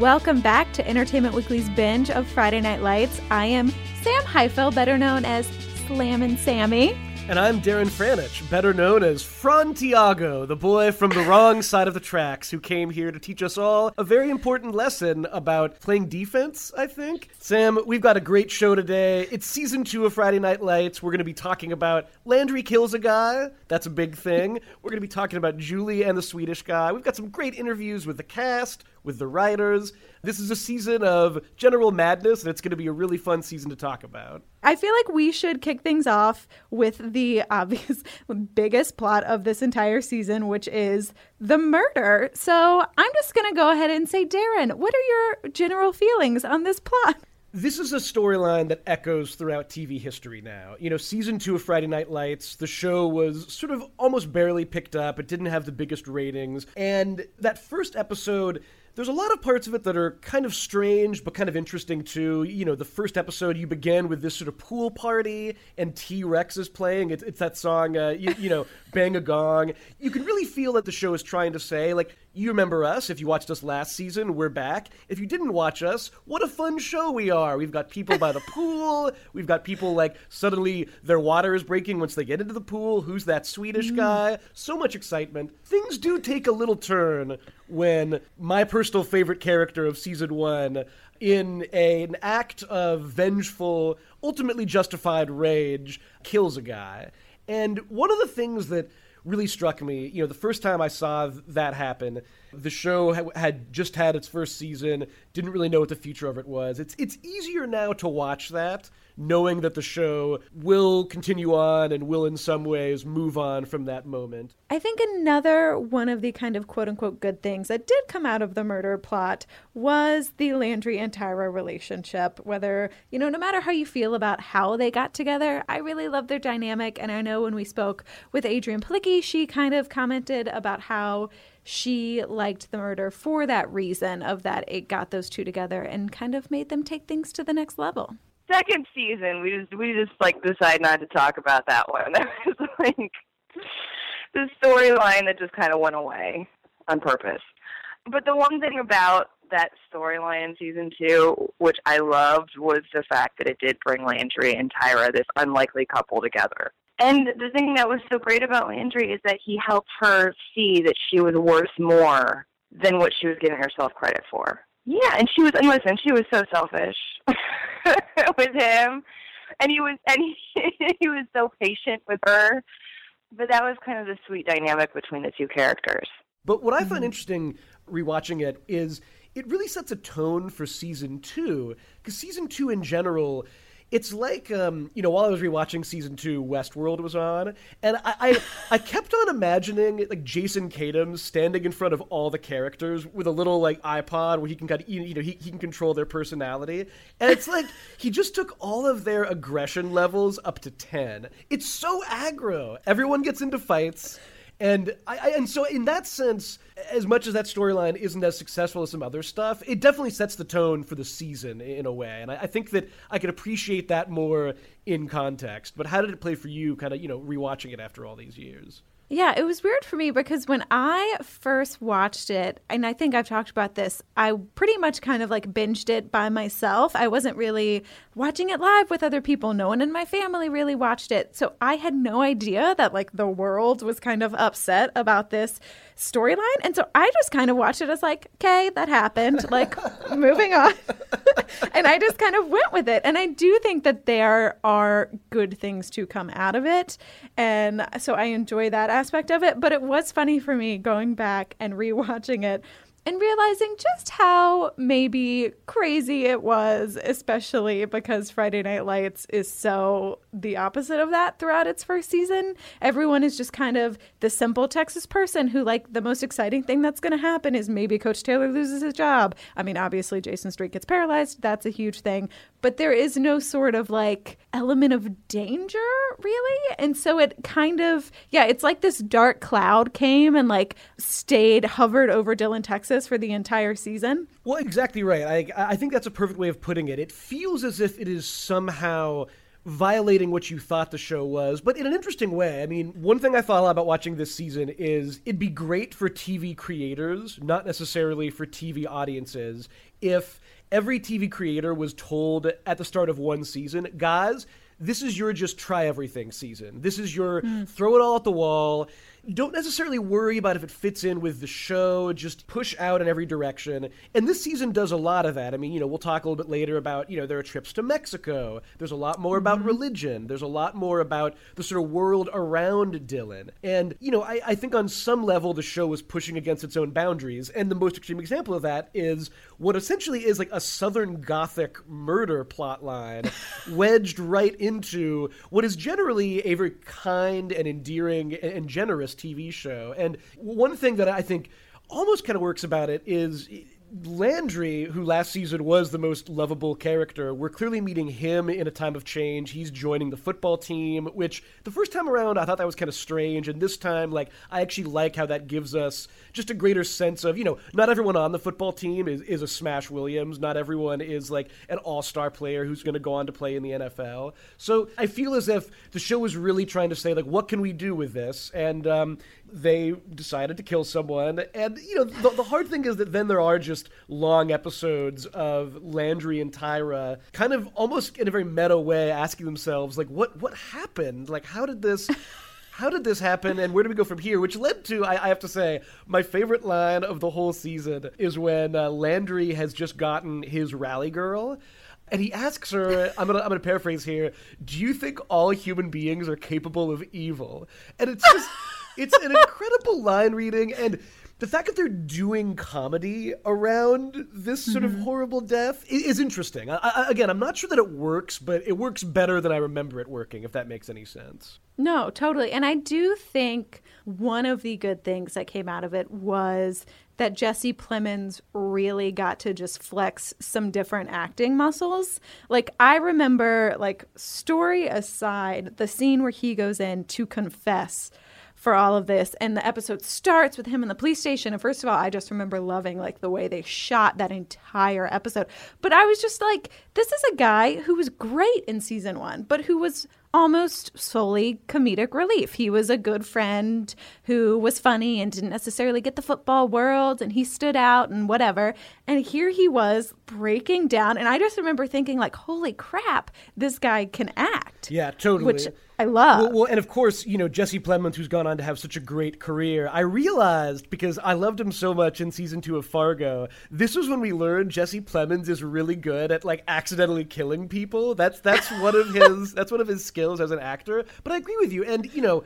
Welcome back to Entertainment Weekly's binge of Friday Night Lights. I am Sam Highfill, better known as Slammin' Sammy. And I'm Darren Franich, better known as Frontiago, the boy from the wrong side of the tracks who came here to teach us all a very important lesson about playing defense, I think. Sam, we've got a great show today. It's season two of Friday Night Lights. We're going to be talking about Landry kills a guy. That's a big thing. We're going to be talking about Julie and the Swedish guy. We've got some great interviews with the cast, with the writers. This is a season of general madness, and it's going to be a really fun season to talk about. I feel like we should kick things off with the obvious biggest plot of this entire season, which is the murder. So I'm just going to go ahead and say, Darren, what are your general feelings on this plot? This is a storyline that echoes throughout TV history now. You know, season two of Friday Night Lights, the show was sort of almost barely picked up. It didn't have the biggest ratings. And that first episode there's a lot of parts of it that are kind of strange but kind of interesting too. You know, the first episode you begin with this sort of pool party and T Rex is playing. It's, it's that song, uh, you, you know, Bang a Gong. You can really feel that the show is trying to say, like, you remember us. If you watched us last season, we're back. If you didn't watch us, what a fun show we are. We've got people by the pool. We've got people like suddenly their water is breaking once they get into the pool. Who's that Swedish mm. guy? So much excitement. Things do take a little turn when my personal favorite character of season one in a, an act of vengeful, ultimately justified rage, kills a guy. And one of the things that really struck me. You know, the first time I saw that happen, the show had just had its first season, didn't really know what the future of it was. It's it's easier now to watch that knowing that the show will continue on and will in some ways move on from that moment. I think another one of the kind of quote unquote good things that did come out of the murder plot was the Landry and Tyra relationship. Whether, you know, no matter how you feel about how they got together, I really love their dynamic. And I know when we spoke with Adrianne Palicki, she kind of commented about how she liked the murder for that reason of that it got those two together and kind of made them take things to the next level second season, we just we just like decide not to talk about that one. That was like the storyline that just kind of went away on purpose. But the one thing about that storyline in season two, which I loved, was the fact that it did bring Landry and Tyra, this unlikely couple, together. And the thing that was so great about Landry is that he helped her see that she was worth more than what she was giving herself credit for. Yeah, and she was, and listen, she was so selfish. with him, and he was and he, he was so patient with her. But that was kind of the sweet dynamic between the two characters. But what I find mm-hmm. interesting rewatching it is it really sets a tone for season two because season two in general it's like um, you know while I was rewatching season two, Westworld was on, and I, I, I kept on imagining like Jason Katims standing in front of all the characters with a little like iPod where he can kind of you know he, he can control their personality, and it's like he just took all of their aggression levels up to ten. It's so aggro. Everyone gets into fights. And I, and so in that sense, as much as that storyline isn't as successful as some other stuff, it definitely sets the tone for the season in a way. And I, I think that I can appreciate that more in context. But how did it play for you, kind of you know rewatching it after all these years? Yeah, it was weird for me because when I first watched it, and I think I've talked about this, I pretty much kind of like binged it by myself. I wasn't really watching it live with other people. No one in my family really watched it. So I had no idea that like the world was kind of upset about this storyline. And so I just kind of watched it as like, okay, that happened, like moving on. And I just kind of went with it. And I do think that there are good things to come out of it. And so I enjoy that aspect of it. But it was funny for me going back and rewatching it and realizing just how maybe crazy it was, especially because Friday Night Lights is so the opposite of that throughout its first season. Everyone is just kind of the simple Texas person who, like, the most exciting thing that's going to happen is maybe Coach Taylor loses his job. I mean, obviously, Jason Street gets paralyzed. That's a huge thing. But there is no sort of like element of danger, really. And so it kind of, yeah, it's like this dark cloud came and like stayed, hovered over Dillon, Texas for the entire season. Well, exactly right. I, I think that's a perfect way of putting it. It feels as if it is somehow violating what you thought the show was, but in an interesting way. I mean, one thing I thought a lot about watching this season is it'd be great for TV creators, not necessarily for TV audiences, if every TV creator was told at the start of one season, guys, this is your just try everything season. This is your mm. throw it all at the wall don't necessarily worry about if it fits in with the show, just push out in every direction. And this season does a lot of that. I mean, you know, we'll talk a little bit later about, you know, there are trips to Mexico. There's a lot more about mm-hmm. religion. There's a lot more about the sort of world around Dillon. And, you know, I, I think on some level the show was pushing against its own boundaries. And the most extreme example of that is what essentially is like a Southern Gothic murder plot line wedged right into what is generally a very kind and endearing and generous TV show. And one thing that I think almost kind of works about it is Landry, who last season was the most lovable character, we're clearly meeting him in a time of change. He's joining the football team, which the first time around I thought that was kind of strange. And this time, like, I actually like how that gives us just a greater sense of, you know, not everyone on the football team is, is a Smash Williams. Not everyone is like an all star player who's going to go on to play in the NFL. So I feel as if the show was really trying to say, like, what can we do with this? And um, they decided to kill someone. And, you know, the, the, hard thing is that then there are just long episodes of Landry and Tyra kind of almost in a very meta way asking themselves, like, what, what happened? Like, how did this. How did this happen, and where do we go from here? Which led to, I, I have to say, my favorite line of the whole season is when uh, Landry has just gotten his rally girl, and he asks her, I'm gonna I'm gonna paraphrase here, do you think all human beings are capable of evil? And it's just it's an incredible line reading and the fact that they're doing comedy around this sort mm-hmm. of horrible death is, interesting. I, I, again, I'm not sure that it works, but it works better than I remember it working, if that makes any sense. No, totally. And I do think one of the good things that came out of it was that Jesse Plemons really got to just flex some different acting muscles. Like I remember like story aside, the scene where he goes in to confess for all of this and the episode starts with him in the police station and first of all i just remember loving like the way they shot that entire episode but i was just like this is a guy who was great in season one but who was almost solely comedic relief. He was a good friend who was funny and didn't necessarily get the football world and he stood out and whatever. And here he was breaking down and I just remember thinking like holy crap, this guy can act. Yeah, totally. Which I love. Well, well, and of course, you know, Jesse Plemons, who's gone on to have such a great career. I realized because I loved him so much in season two of Fargo, this was when we learned Jesse Plemons is really good at like accidentally killing people. That's that's one of his that's one of his skills as an actor. But I agree with you, and you know.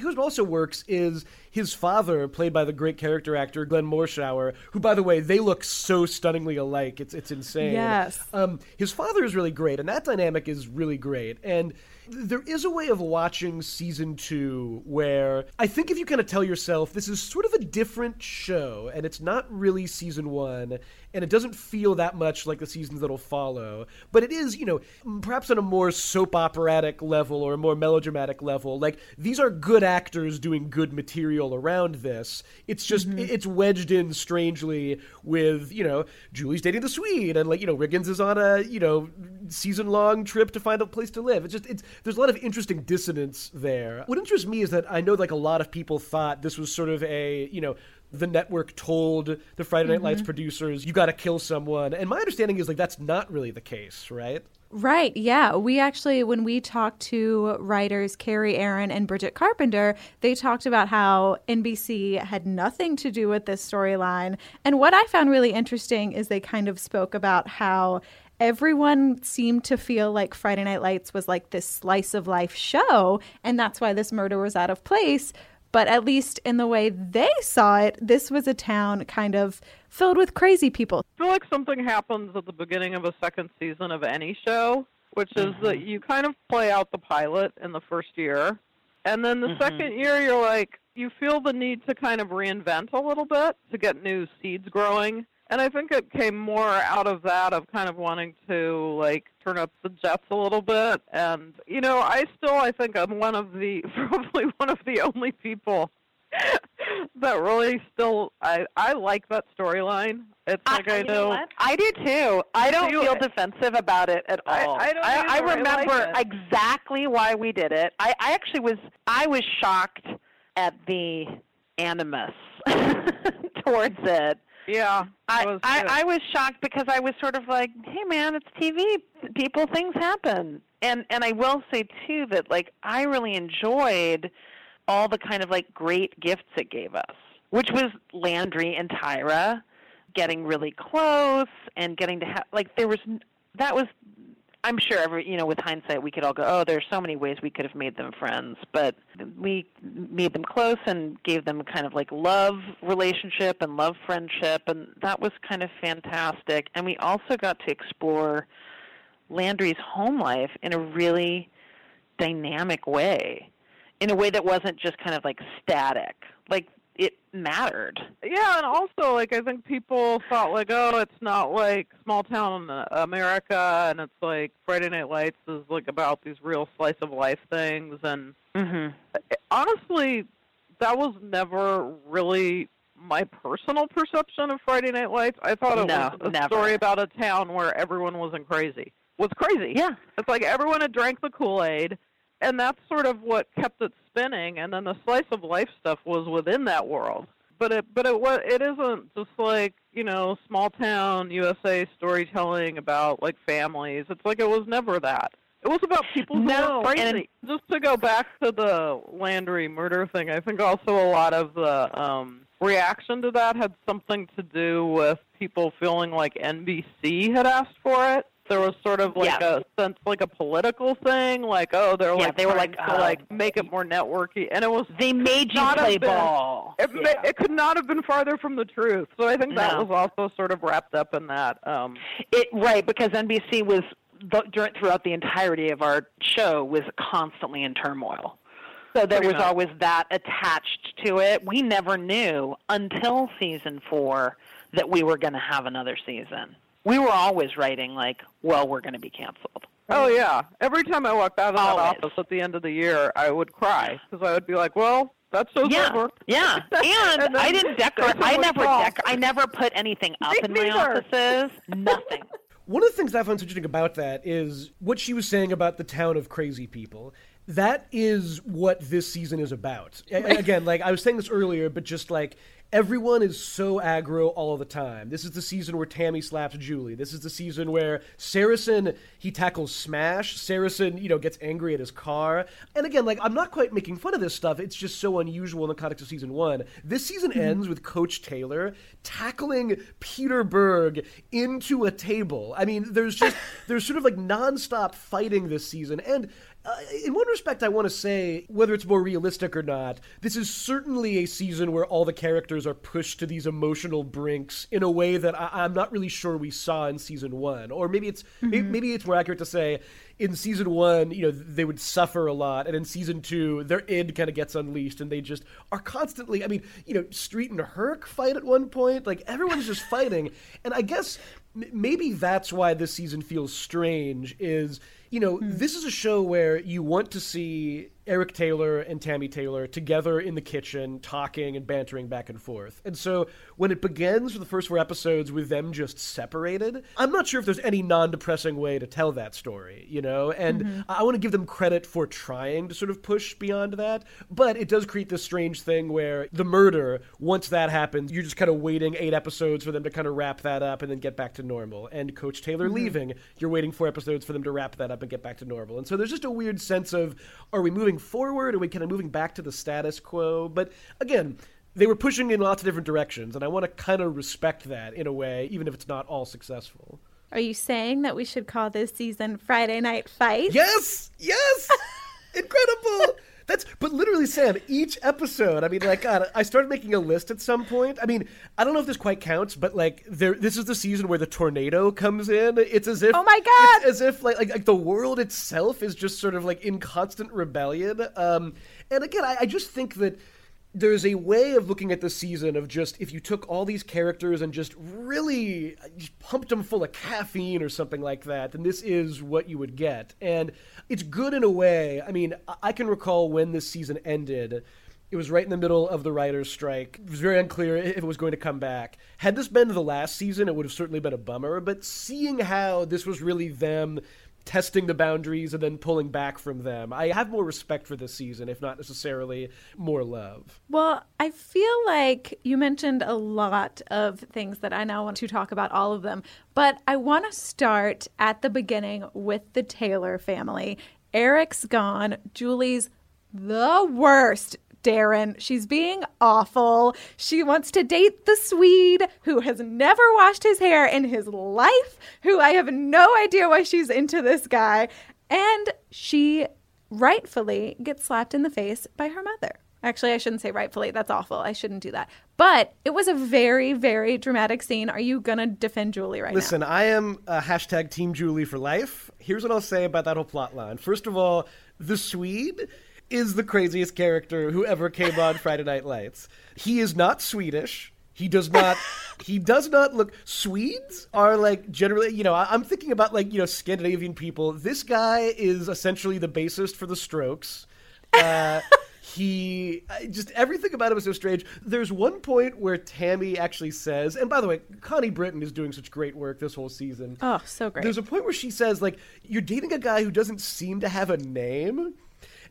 Who also works is his father, played by the great character actor Glenn Morshower, who, by the way, they look so stunningly alike. It's it's insane. Yes. Um, his father is really great, and that dynamic is really great. And there is a way of watching season two where I think if you kind of tell yourself this is sort of a different show and it's not really season one and it doesn't feel that much like the seasons that'll follow, but it is, you know, perhaps on a more soap operatic level or a more melodramatic level. Like these are good actors doing good material around this. It's just mm-hmm. it's wedged in strangely with, you know, Julie's dating the Swede and like, you know, Riggins is on a, you know, season long trip to find a place to live. It's just it's there's a lot of interesting dissonance there. What interests me is that I know like a lot of people thought this was sort of a, you know, the network told the Friday Night mm-hmm. Lights producers, you got to kill someone. And my understanding is like that's not really the case, right? Right. Yeah. We actually, when we talked to writers Kerry Ehrin and Bridget Carpenter, they talked about how NBC had nothing to do with this storyline. And what I found really interesting is they kind of spoke about how everyone seemed to feel like Friday Night Lights was like this slice of life show, and that's why this murder was out of place. But at least in the way they saw it, this was a town kind of filled with crazy people. I feel like something happens at the beginning of a second season of any show, which is mm-hmm. that you kind of play out the pilot in the first year. And then the mm-hmm. second year, you're like, you feel the need to kind of reinvent a little bit to get new seeds growing and I think it came more out of that of kind of wanting to like turn up the jets a little bit. And you know, I still I think I'm one of the probably one of the only people that really still I I like that storyline. It's like I, you know, what? I do too. I don't You- feel defensive about it at all. I don't I. I like remember it. exactly why we did it. I, I actually was I was shocked at the animus towards it. Yeah. I, was I. I was shocked because I was sort of like, hey man, it's TV. People, things happen. And and I will say too that like I really enjoyed all the kind of like great gifts it gave us, which was Landry and Tyra getting really close and getting to have like there was that was I'm sure every you know with hindsight we could all go oh there's so many ways we could have made them friends but we made them close and gave them kind of like love relationship and love friendship and that was kind of fantastic. And we also got to explore Landry's home life in a really dynamic way in a way that wasn't just kind of like static. Like it mattered Yeah, and also like I think people thought like, oh, it's not like small town America, and it's like Friday Night Lights is like about these real slice of life things, and mhm honestly, that was never really my personal perception of Friday Night Lights. I thought it No, was a never. story about a town where everyone wasn't crazy. Was crazy. yeah It's like everyone had drank the Kool Aid, and that's sort of what kept it spinning. And then the slice of life stuff was within that world. But it, but it was, it isn't just like you know small town USA storytelling about like families. It's like it was never that. It was about people who No, were and- Just to go back to the Landry murder thing, I think also a lot of the um, reaction to that had something to do with people feeling like NBC had asked for it. There was sort of like Yeah. a sense, like a political thing, like oh, they're Yeah, like they were like, to uh, like make it more networky, and it was they made you play been- ball it, ma- it could not have been farther from the truth. So I think that No. was also sort of wrapped up in that. Um, It right because NBC was the, throughout the entirety of our show was constantly in turmoil. So there was much. always that attached to it. We never knew until season four that we were going to have another season. We were always writing like, "Well, we're going to be canceled." Oh yeah! Every time I walked out of that office at the end of the year, I would cry because I would be like, "Well, That's show's Yeah, over." yeah. And, And I didn't decorate. I never dec- I never put anything up Me in my neither. offices. Nothing. One of the things I found so interesting about that is what she was saying about the town of crazy people. That is what this season is about. Again, like I was saying this earlier, but just like everyone is so aggro all the time. This is the season where Tammy slaps Julie. This is the season where Saracen he tackles Smash. Saracen, you know, gets angry at his car. And again, like I'm not quite making fun of this stuff. It's just so unusual in the context of season one. This season mm-hmm. ends with Coach Taylor tackling Peter Berg into a table. I mean, there's just there's sort of like nonstop fighting this season, and uh, in one respect, I want to say whether it's more realistic or not, this is certainly a season where all the characters are pushed to these emotional brinks in a way that I, I'm not really sure we saw in season one, or maybe it's maybe, maybe it's more accurate to say in season one, you know, they would suffer a lot, and in season two, their id kind of gets unleashed, and they just are constantly. I mean, you know, Street and Herc fight at one point, like everyone's just fighting, and I guess m- maybe that's why this season feels strange. Is you know, hmm. this is a show where you want to see Eric Taylor and Tammy Taylor together in the kitchen, talking and bantering back and forth. And so when it begins for the first four episodes with them just separated, I'm not sure if there's any non depressing way to tell that story, you know? And mm-hmm. I want to give them credit for trying to sort of push beyond that. But it does create this strange thing where the murder, once that happens, you're just kind of waiting eight episodes for them to kind of wrap that up and then get back to normal. And Coach Taylor mm-hmm. leaving, you're waiting four episodes for them to wrap that up and get back to normal. And so there's just a weird sense of are we moving forward? Are we kind of moving back to the status quo? But again, they were pushing in lots of different directions, and I want to kind of respect that in a way, even if it's not all successful. Are you saying that we should call this season Friday Night Fight? Yes, yes, incredible. That's but literally, Sam. Each episode, I mean, like, God, I started making a list at some point. I mean, I don't know if this quite counts, but like, there, this is the season where the tornado comes in. It's as if, Oh my God! it's as if like, like, like the world itself is just sort of like in constant rebellion. Um, and again, I, I just think that there's a way of looking at the season of just if you took all these characters and just really uh, just pumped them full of caffeine or something like that, then this is what you would get. And it's good in a way. I mean, I can recall when this season ended. It was right in the middle of the writer's strike. It was very unclear if it was going to come back. Had this been the last season, it would have certainly been a bummer. But seeing how this was really them testing the boundaries and then pulling back from them. I have more respect for this season, if not necessarily more love. Well, I feel like you mentioned a lot of things that I now want to talk about, all of them, but I want to start at the beginning with the Taylor family. Eric's gone, Julie's the worst. Darren. She's being awful. She wants to date the Swede who has never washed his hair in his life, who I have no idea why she's into this guy. And she rightfully gets slapped in the face by her mother. Actually, I shouldn't say rightfully. That's awful. I shouldn't do that. But it was a very, very dramatic scene. Are you going to defend Julie right Listen, now? Listen, I am hashtag Team Julie for life. Here's what I'll say about that whole plot line. First of all, the Swede is the craziest character who ever came on Friday Night Lights. He is not Swedish. He does not. he does not look. Swedes are like generally, you know. I, am thinking about like you know Scandinavian people. This guy is essentially the bassist for the Strokes. Uh, he just everything about him is so strange. There's one point where Tammy actually says, and by the way, Connie Britton is doing such great work this whole season. Oh, so great. There's a point where she says, like, you're dating a guy who doesn't seem to have a name.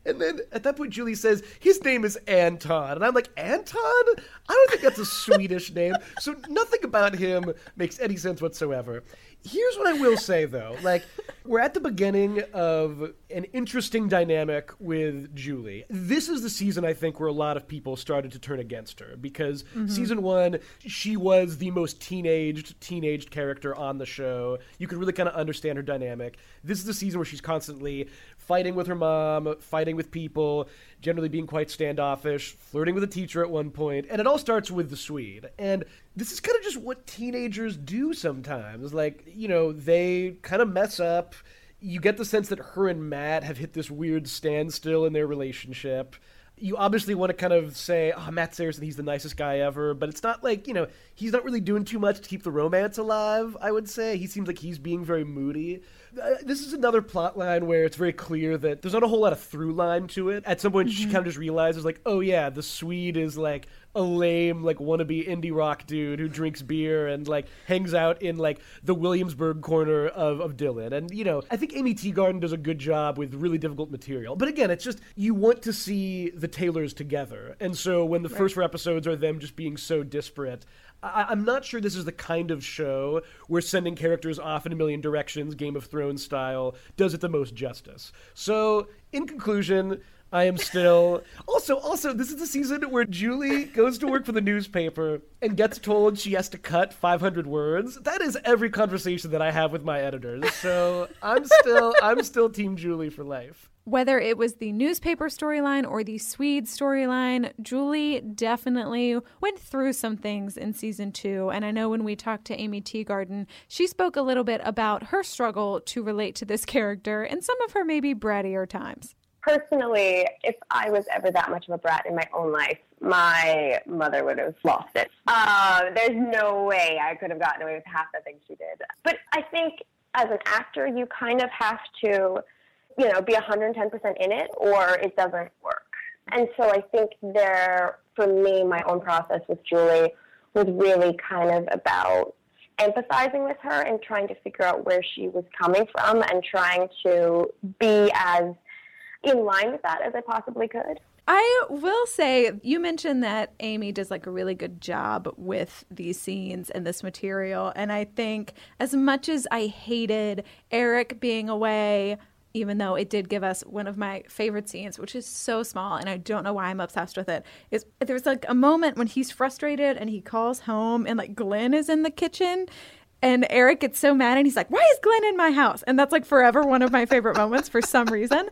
And then at that point, Julie says, his name is Anton. And I'm like, Anton? I don't think that's a Swedish name. So nothing about him makes any sense whatsoever. Here's what I will say, though. Like, we're at the beginning of an interesting dynamic with Julie. This is the season, I think, where a lot of people started to turn against her because mm-hmm. season one, she was the most teenaged, teenaged character on the show. You could really kind of understand her dynamic. This is the season where she's constantly fighting with her mom, fighting with people, generally being quite standoffish, flirting with a teacher at one point, and it all starts with the Swede. And this is kind of just what teenagers do sometimes. Like, you know, they kind of mess up. You get the sense that her and Matt have hit this weird standstill in their relationship you obviously want to kind of say, oh, Matt Saracen, he's the nicest guy ever, but it's not like, you know, he's not really doing too much to keep the romance alive, I would say. He seems like he's being very moody. Uh, this is another plot line where it's very clear that there's not a whole lot of through line to it. At some point, mm-hmm. she kind of just realizes, like, oh yeah, the Swede is like a lame, like wannabe indie rock dude who drinks beer and like hangs out in like the Williamsburg corner of, of Dillon. And you know, I think Aimee Teegarden does a good job with really difficult material. But again, it's just you want to see the Taylors together, and so when the right. first four episodes are them just being so disparate, I, am not sure this is the kind of show where sending characters off in a million directions, Game of Thrones style, does it the most justice. So, in conclusion, I am still. Also, also, this is the season where Julie goes to work for the newspaper and gets told she has to cut 500 words. That is every conversation that I have with my editors. So I'm still, I'm still Team Julie for life whether it was the newspaper storyline or the Swede storyline, Julie definitely went through some things in season two. And I know when we talked to Aimee Teegarden, she spoke a little bit about her struggle to relate to this character and some of her maybe brattier times. Personally, if I was ever that much of a brat in my own life, my mother would have lost it. Uh, there's no way I could have gotten away with half the things she did. But I think as an actor, you kind of have to you know, be 110% in it or it doesn't work. And so I think there, for me, my own process with Julie was really kind of about empathizing with her and trying to figure out where she was coming from and trying to be as in line with that as I possibly could. I will say, you mentioned that Aimee does like a really good job with these scenes and this material. And I think as much as I hated Eric being away, even though it did give us one of my favorite scenes, which is so small, and I don't know why I'm obsessed with it. Is there's like a moment when he's frustrated and he calls home, and like Glenn is in the kitchen, and Eric gets so mad, and he's like, "Why is Glenn in my house?" And that's like forever one of my favorite moments for some reason.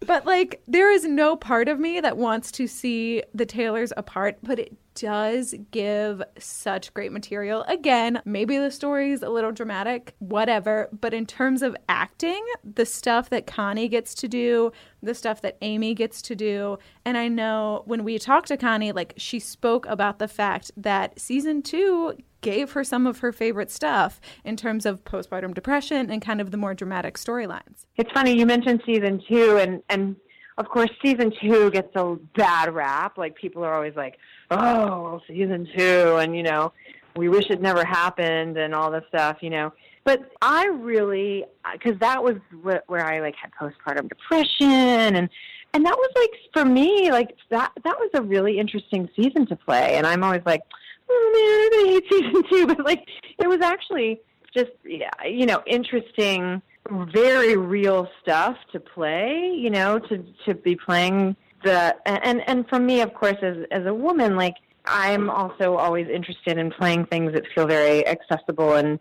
But like, there is no part of me that wants to see the Taylors apart, but it does give such great material. Again, maybe the story is a little dramatic, whatever, but in terms of acting, the stuff that Connie gets to do, the stuff that Aimee gets to do, and I know when we talked to Connie, like she spoke about the fact that season two gave her some of her favorite stuff in terms of postpartum depression and kind of the more dramatic storylines. It's funny you mentioned season two, and and of course, season two gets a bad rap. Like people are always like, "Oh, season two, and you know, we wish it never happened, and all this stuff, you know. But I really, uh, because that was wh- where I like had postpartum depression, and and that was like for me, like that that was a really interesting season to play. And I'm always like, oh man, I hate season two, but like it was actually just you know, interesting very real stuff to play, you know, to to be playing the and and for me, of course, as as a woman, like I'm also always interested in playing things that feel very accessible and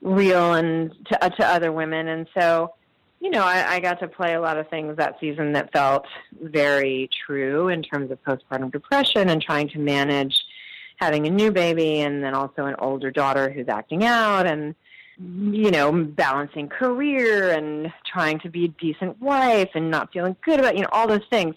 real and to uh, to other women, and so you know, I, I got to play a lot of things that season that felt very true in terms of postpartum depression and trying to manage having a new baby and then also an older daughter who's acting out and you know, balancing career and trying to be a decent wife and not feeling good about, you know, all those things.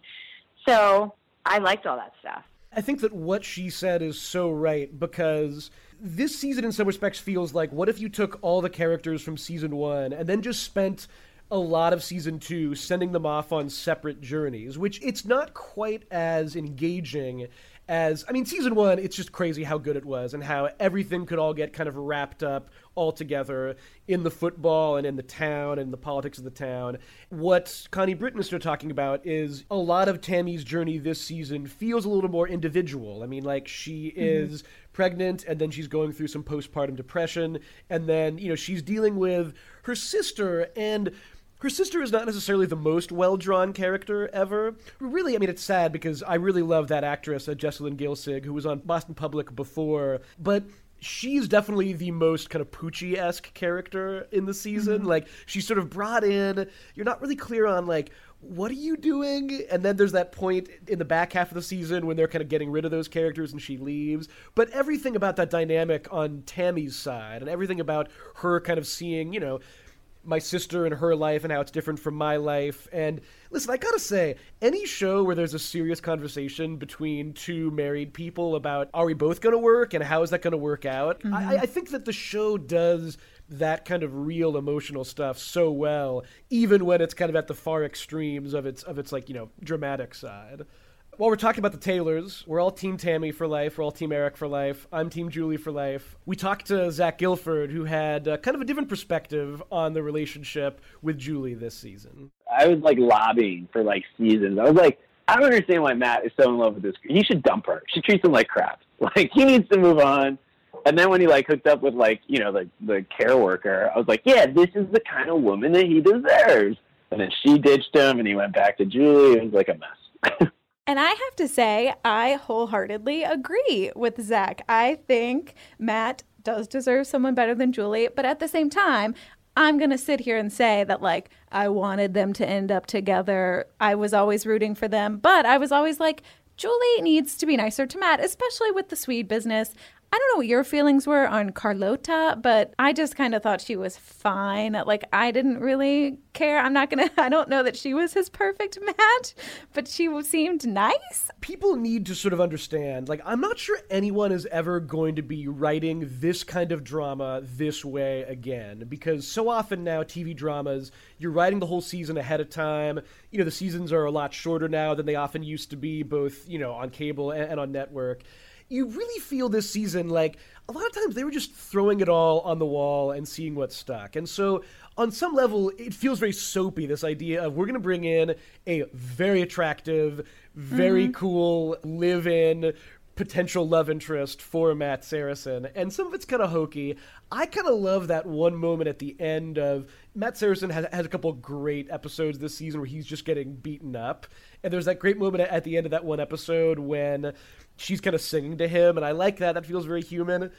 So I liked all that stuff. I think that what she said is so right because this season, in some respects, feels like what if you took all the characters from season one and then just spent a lot of season two sending them off on separate journeys, which it's not quite as engaging as I mean, season one, it's just crazy how good it was and how everything could all get kind of wrapped up all together in the football and in the town and the politics of the town. What Connie Britton is still talking about is a lot of Tammy's journey this season feels a little more individual. I mean, like she mm-hmm. is pregnant and then she's going through some postpartum depression and then, you know, she's dealing with her sister and her sister is not necessarily the most well drawn character ever. Really, I mean, it's sad because I really love that actress, uh, Jessalyn Gilsig, who was on Boston Public before, but she's definitely the most kind of Poochie esque character in the season. Mm-hmm. Like, she's sort of brought in, you're not really clear on, like, what are you doing? And then there's that point in the back half of the season when they're kind of getting rid of those characters and she leaves. But everything about that dynamic on Tammy's side and everything about her kind of seeing, you know, my sister and her life and how it's different from my life. And listen, I gotta say, any show where there's a serious conversation between two married people about are we both gonna work and how is that gonna work out, mm-hmm. I, I think that the show does that kind of real emotional stuff so well, even when it's kind of at the far extremes of its of its like you know dramatic side while we're talking about the Taylors, we're all Team Tammy for life. We're all Team Eric for life. I'm Team Julie for life. We talked to Zach Gilford, who had uh, kind of a different perspective on the relationship with Julie this season. I was like lobbying for like seasons. I was like, I don't understand why Matt is so in love with this. He should dump her. She treats him like crap. Like he needs to move on. And then when he like hooked up with like you know the the care worker, I was like, yeah, this is the kind of woman that he deserves. And then she ditched him, and he went back to Julie. It was like a mess. And I have to say, I wholeheartedly agree with Zach. I think Matt does deserve someone better than Julie, but at the same time, I'm going to sit here and say that, like, I wanted them to end up together. I was always rooting for them, but I was always like, Julie needs to be nicer to Matt, especially with the Swede business. I don't know what your feelings were on Carlotta, but I just kind of thought she was fine. Like, I didn't really care. I'm not going to, I don't know that she was his perfect match, but she seemed nice. People need to sort of understand, like, I'm not sure anyone is ever going to be writing this kind of drama this way again, because so often now, TV dramas, you're writing the whole season ahead of time. You know, the seasons are a lot shorter now than they often used to be, both, you know, on cable and, and on network you really feel this season like a lot of times they were just throwing it all on the wall and seeing what stuck. And so, on some level, it feels very soapy this idea of we're going to bring in a very attractive, very mm-hmm. cool live in potential love interest for Matt Saracen. And some of it's kind of hokey. I kind of love that one moment at the end of Matt Saracen has, has a couple great episodes this season where he's just getting beaten up. And there's that great moment at the end of that one episode when she's kind of singing to him, and I like that. That feels very human.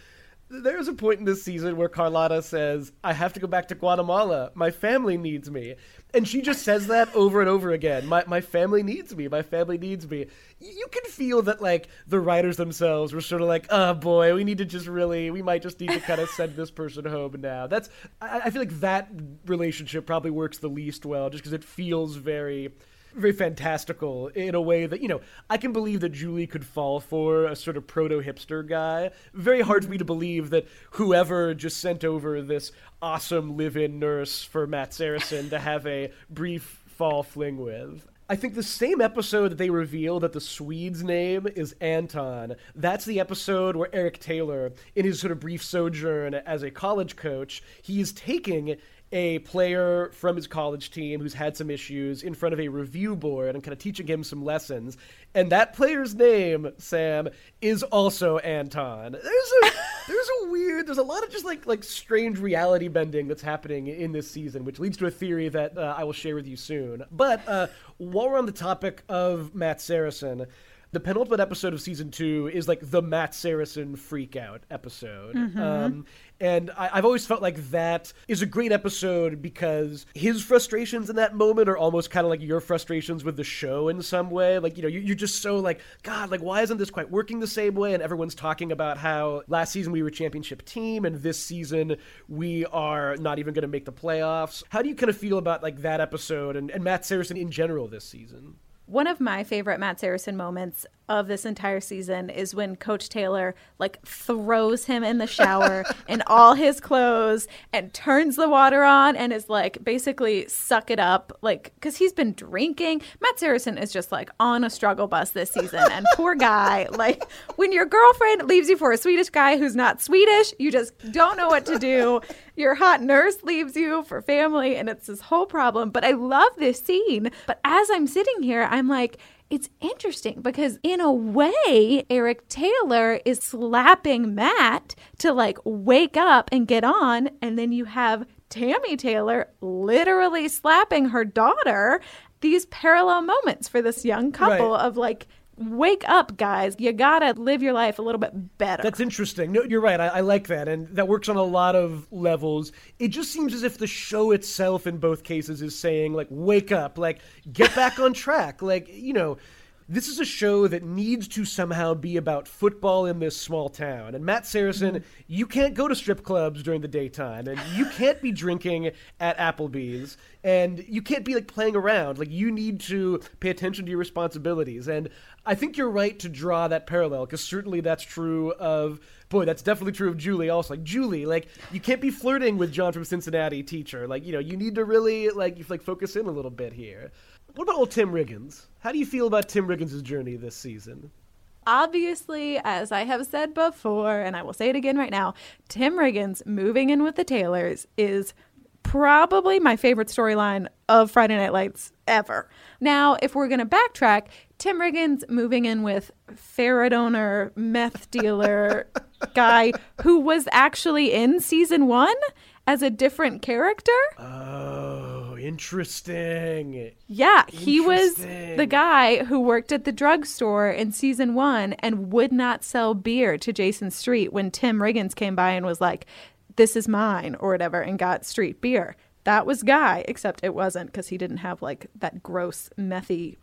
There's a point in this season where Carlotta says, I have to go back to Guatemala. My family needs me. And she just says that over and over again. My, my family needs me. My family needs me. You can feel that, like, the writers themselves were sort of like, oh boy, we need to just really, we might just need to kind of send this person home now. That's, I, I feel like that relationship probably works the least well just because it feels very very fantastical in a way that you know I can believe that Julie could fall for a sort of proto hipster guy. Very hard for me to believe that whoever just sent over this awesome live-in nurse for Matt Saracen to have a brief fall fling with. I think the same episode that they reveal that the Swede's name is Anton, that's the episode where Eric Taylor, in his sort of brief sojourn as a college coach, he is taking a player from his college team who's had some issues in front of a review board and kind of teaching him some lessons. And that player's name, Sam, is also Anton. There's a there's a weird there's a lot of just like like strange reality bending that's happening in this season, which leads to a theory that uh, I will share with you soon. But uh, while we're on the topic of Matt Saracen, the penultimate episode of season two is like the Matt Saracen freak out episode. Mm-hmm. Um, and I, have always felt like that is a great episode because his frustrations in that moment are almost kind of like your frustrations with the show in some way. Like, you know, you're just so like, God, like, why isn't this quite working the same way? And everyone's talking about how last season we were a championship team and this season we are not even going to make the playoffs. How do you kind of feel about like that episode and, and Matt Saracen in general this season? One of my favorite Matt Saracen moments of this entire season is when Coach Taylor like throws him in the shower in all his clothes and turns the water on and is like basically suck it up like cuz he's been drinking. Matt Saracen is just like on a struggle bus this season and poor guy like when your girlfriend leaves you for a Swedish guy who's not Swedish, you just don't know what to do. Your hot nurse leaves you for family and it's this whole problem. But I love this scene. But as I'm sitting here, I'm like it's interesting because in a way Eric Taylor is slapping Matt to like wake up and get on and then you have Tammy Taylor literally slapping her daughter these parallel moments for this young couple right. of like wake up, guys. You gotta live your life a little bit better. That's interesting. No, you're right. I, I, like that, and that works on a lot of levels. It just seems as if the show itself, in both cases, is saying like, "Wake up! Like, get back on track!" Like, you know. This is a show that needs to somehow be about football in this small town. And Matt Saracen, mm-hmm. you can't go to strip clubs during the daytime, and you can't be drinking at Applebee's, and you can't be like playing around. Like you need to pay attention to your responsibilities. And I think you're right to draw that parallel because certainly that's true of boy, that's definitely true of Julie. Also, like Julie, like you can't be flirting with John from Cincinnati, teacher. Like you know, you need to really like you like focus in a little bit here. What about old Tim Riggins? How do you feel about Tim Riggins' journey this season? Obviously, as I have said before, and I will say it again right now, Tim Riggins moving in with the Taylors is probably my favorite storyline of Friday Night Lights ever. Now, if we're going to backtrack, Tim Riggins moving in with ferret owner, meth dealer guy who was actually in season one as a different character. Oh, interesting. Yeah, he was the guy who worked at the drugstore in season one and would not sell beer to Jason Street when Tim Riggins came by and was like, this is mine or whatever and got street beer. That was Guy, except it wasn't because he didn't have like that gross methy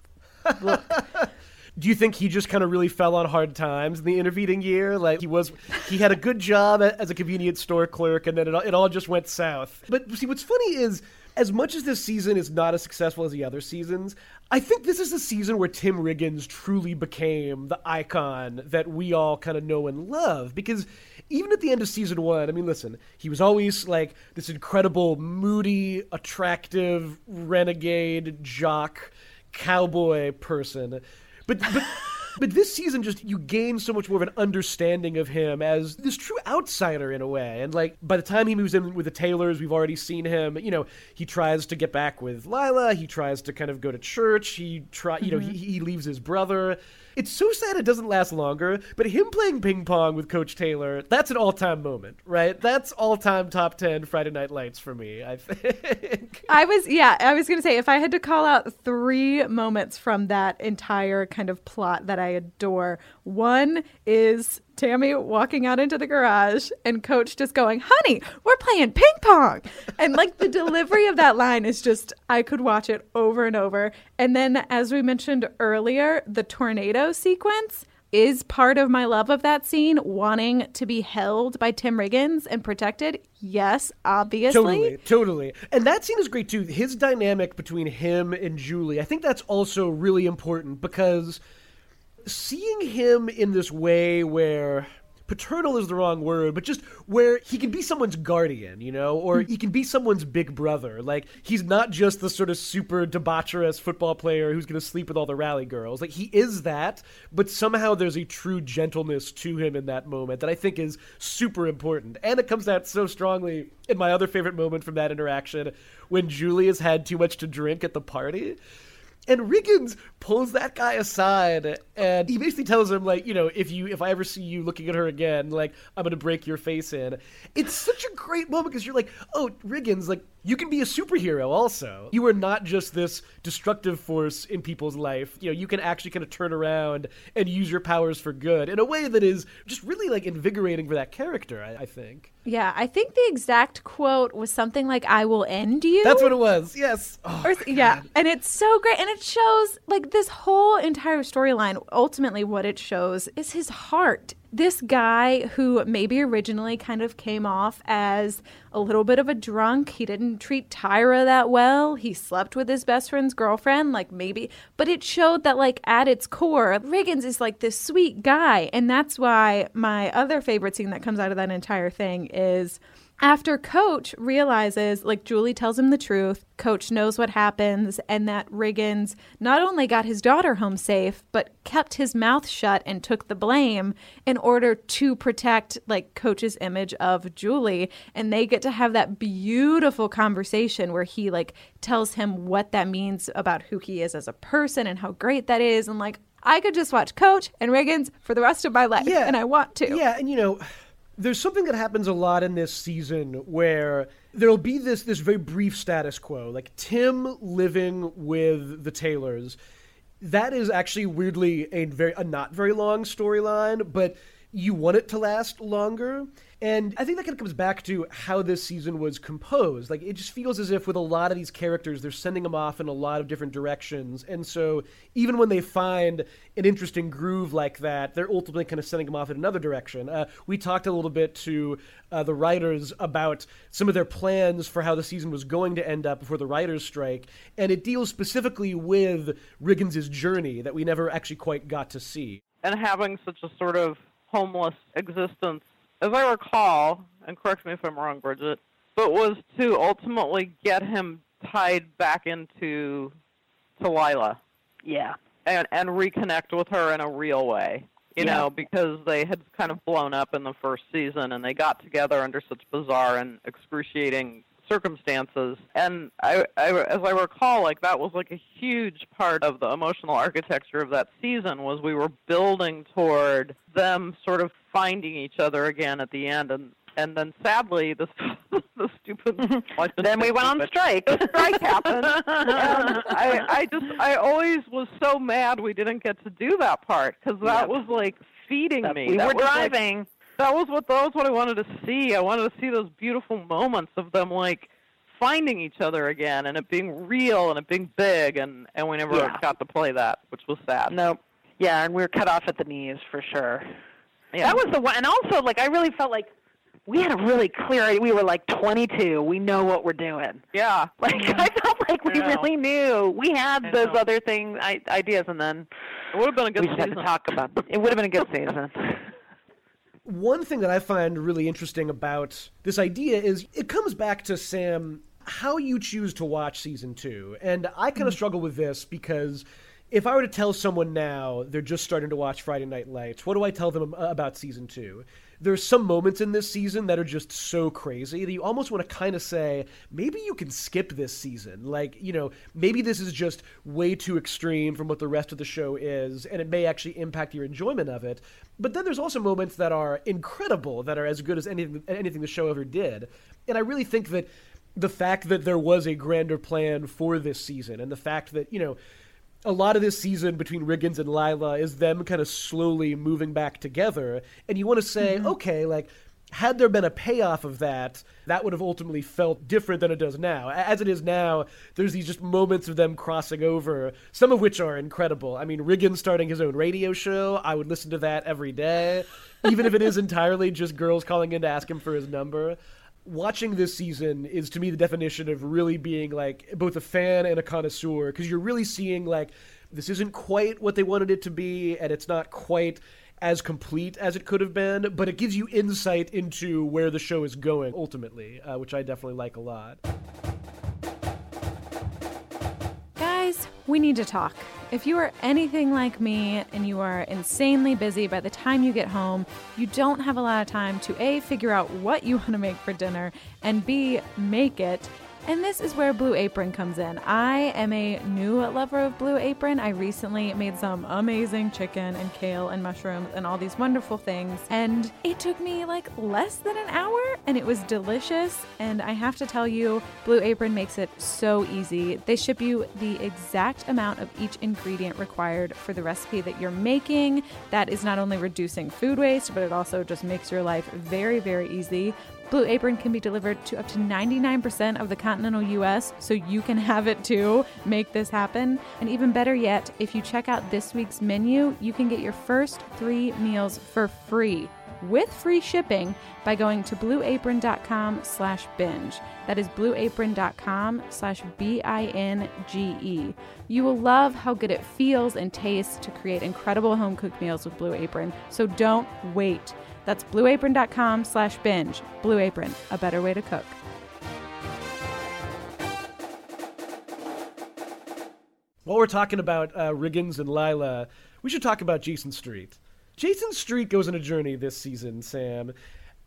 look. Do you think he just kind of really fell on hard times in the intervening year? Like he was, he had a good job as a convenience store clerk, and then it, it all just went south. But see, what's funny is as much as this season is not as successful as the other seasons, I think this is the season where Tim Riggins truly became the icon that we all kind of know and love. Because even at the end of season one, I mean, listen, he was always like this incredible, moody, attractive, renegade, jock, cowboy person. But, but but this season just you gain so much more of an understanding of him as this true outsider in a way. And like by the time he moves in with the Taylors, we've already seen him. You know, he tries to get back with Lyla. He tries to kind of go to church. He try, you know, mm-hmm. he, he leaves his brother. It's so sad it doesn't last longer, but him playing ping pong with Coach Taylor, that's an all time moment, right? That's all time top 10 Friday Night Lights for me, I think. I was, yeah, I was going to say, if I had to call out three moments from that entire kind of plot that I adore, one is Tammy walking out into the garage and coach just going, honey, we're playing ping pong. And like the delivery of that line is just, I could watch it over and over. And then, as we mentioned earlier, the tornado sequence is part of my love of that scene, wanting to be held by Tim Riggins and protected. Yes, obviously. Totally, totally. And that scene is great too. His dynamic between him and Julie, I think that's also really important because seeing him in this way where paternal is the wrong word, but just where he can be someone's guardian, you know, or hmm. he can be someone's big brother. Like he's not just the sort of super debaucherous football player who's going to sleep with all the rally girls. Like he is that, but somehow there's a true gentleness to him in that moment that I think is super important. And it comes out so strongly in my other favorite moment from that interaction when Julie has had too much to drink at the party. And Riggins pulls that guy aside and he basically tells him, like, you know, if you if I ever see you looking at her again, like, I'm gonna break your face in. It's such a great moment because you're like, oh, Riggins, like, you can be a superhero also. You are not just this destructive force in people's life. You know, you can actually kind of turn around and use your powers for good in a way that is just really like invigorating for that character, I, I think. Yeah, I think the exact quote was something like "I will end you." That's what it was. Yes. Oh, or, yeah, and it's so great, and it shows like this whole entire storyline. Ultimately, what it shows is his heart this guy who maybe originally kind of came off as a little bit of a drunk. He didn't treat Tyra that well. He slept with his best friend's girlfriend, like maybe, but it showed that, like, at its core, Riggins is like this sweet guy. And that's why my other favorite scene that comes out of that entire thing is after Coach realizes, like Julie tells him the truth, Coach knows what happens, and that Riggins not only got his daughter home safe, but kept his mouth shut and took the blame in order to protect, like, Coach's image of Julie. And they get to have that beautiful conversation where he, like, tells him what that means about who he is as a person and how great that is. And, like, I could just watch Coach and Riggins for the rest of my life, Yeah. and I want to. Yeah, and you know, there's something that happens a lot in this season where there'll be this this very brief status quo, like Tim living with the Taylors. That is actually weirdly a very a not very long storyline, but you want it to last longer. And I think that kind of comes back to how this season was composed. Like, it just feels as if with a lot of these characters, they're sending them off in a lot of different directions. And so, even when they find an interesting groove like that, they're ultimately kind of sending them off in another direction. Uh, we talked a little bit to uh, the writers about some of their plans for how the season was going to end up before the writers' strike. And it deals specifically with Riggins' journey that we never actually quite got to see. and having such a sort of homeless existence, as I recall, and correct me if I'm wrong, Bridget, but was to ultimately get him tied back into to Lyla Yeah. and and reconnect with her in a real way. You Yeah. know, because they had kind of blown up in the first season and they got together under such bizarre and excruciating circumstances. And I, I as I recall, like that was like a huge part of the emotional architecture of that season was we were building toward them sort of finding each other again at the end and and then sadly the the stupid Then we went on strike. the strike happened. I, I just, I always was so mad we didn't get to do that part because that Yep. was like feeding me. we That were was, like- driving. that was what that was what I wanted to see. I wanted to see those beautiful moments of them like finding each other again and it being real and it being big and and we never Yeah. got to play that, which was sad. Nope. Yeah, and we were cut off at the knees for sure. Yeah. That was the one, and also like I really felt like we had a really clear. idea. We were like 22. We know what we're doing. yeah. Like I felt like we really knew. We had I those know. other things, I, ideas, and then It would have been a good we just had season. to talk about. Them. It would have been a good season. One thing that I find really interesting about this idea is it comes back to Sam how you choose to watch season two. And I kind of mm-hmm. struggle with this because if I were to tell someone now they're just starting to watch Friday Night Lights, what do I tell them about season two? There's some moments in this season that are just so crazy that you almost want to kind of say, maybe you can skip this season. Like, you know, maybe this is just way too extreme from what the rest of the show is, and it may actually impact your enjoyment of it. But then there's also moments that are incredible, that are as good as anything, anything the show ever did. And I really think that the fact that there was a grander plan for this season, and the fact that, you know, a lot of this season between Riggins and Lyla is them kind of slowly moving back together. And you want to say, mm-hmm. okay, like, had there been a payoff of that, that would have ultimately felt different than it does now. As it is now, there's these just moments of them crossing over, some of which are incredible. I mean, Riggins starting his own radio show, I would listen to that every day, even if it is entirely just girls calling in to ask him for his number watching this season is to me the definition of really being like both a fan and a connoisseur because you're really seeing like this isn't quite what they wanted it to be and it's not quite as complete as it could have been, but it gives you insight into where the show is going ultimately, uh, which I definitely like a lot. Guys, we need to talk. If you are anything like me and you are insanely busy by the time you get home, you don't have a lot of time to A, figure out what you want to make for dinner, and B, make it. And this is where Blue Apron comes in. I am a new lover of Blue Apron. I recently made some amazing chicken and kale and mushrooms and all these wonderful things. And it took me like less than an hour and it was delicious. And I have to tell you, Blue Apron makes it so easy. They ship you the exact amount of each ingredient required for the recipe that you're making. That is not only reducing food waste, but it also just makes your life very, very easy. Blue Apron can be delivered to up to 99% of the continental US, so you can have it too. Make this happen. And even better yet, if you check out this week's menu, you can get your first three meals for free with free shipping by going to blueapron.com slash binge. That is blueapron.com slash B-I-N-G-E. You will love how good it feels and tastes to create incredible home-cooked meals with Blue Apron, so don't wait. That's blueapron.com slash binge. Blue Apron, a better way to cook. While we're talking about uh, Riggins and Lyla, we should talk about Jason Street. Jason Street goes on a journey this season, Sam.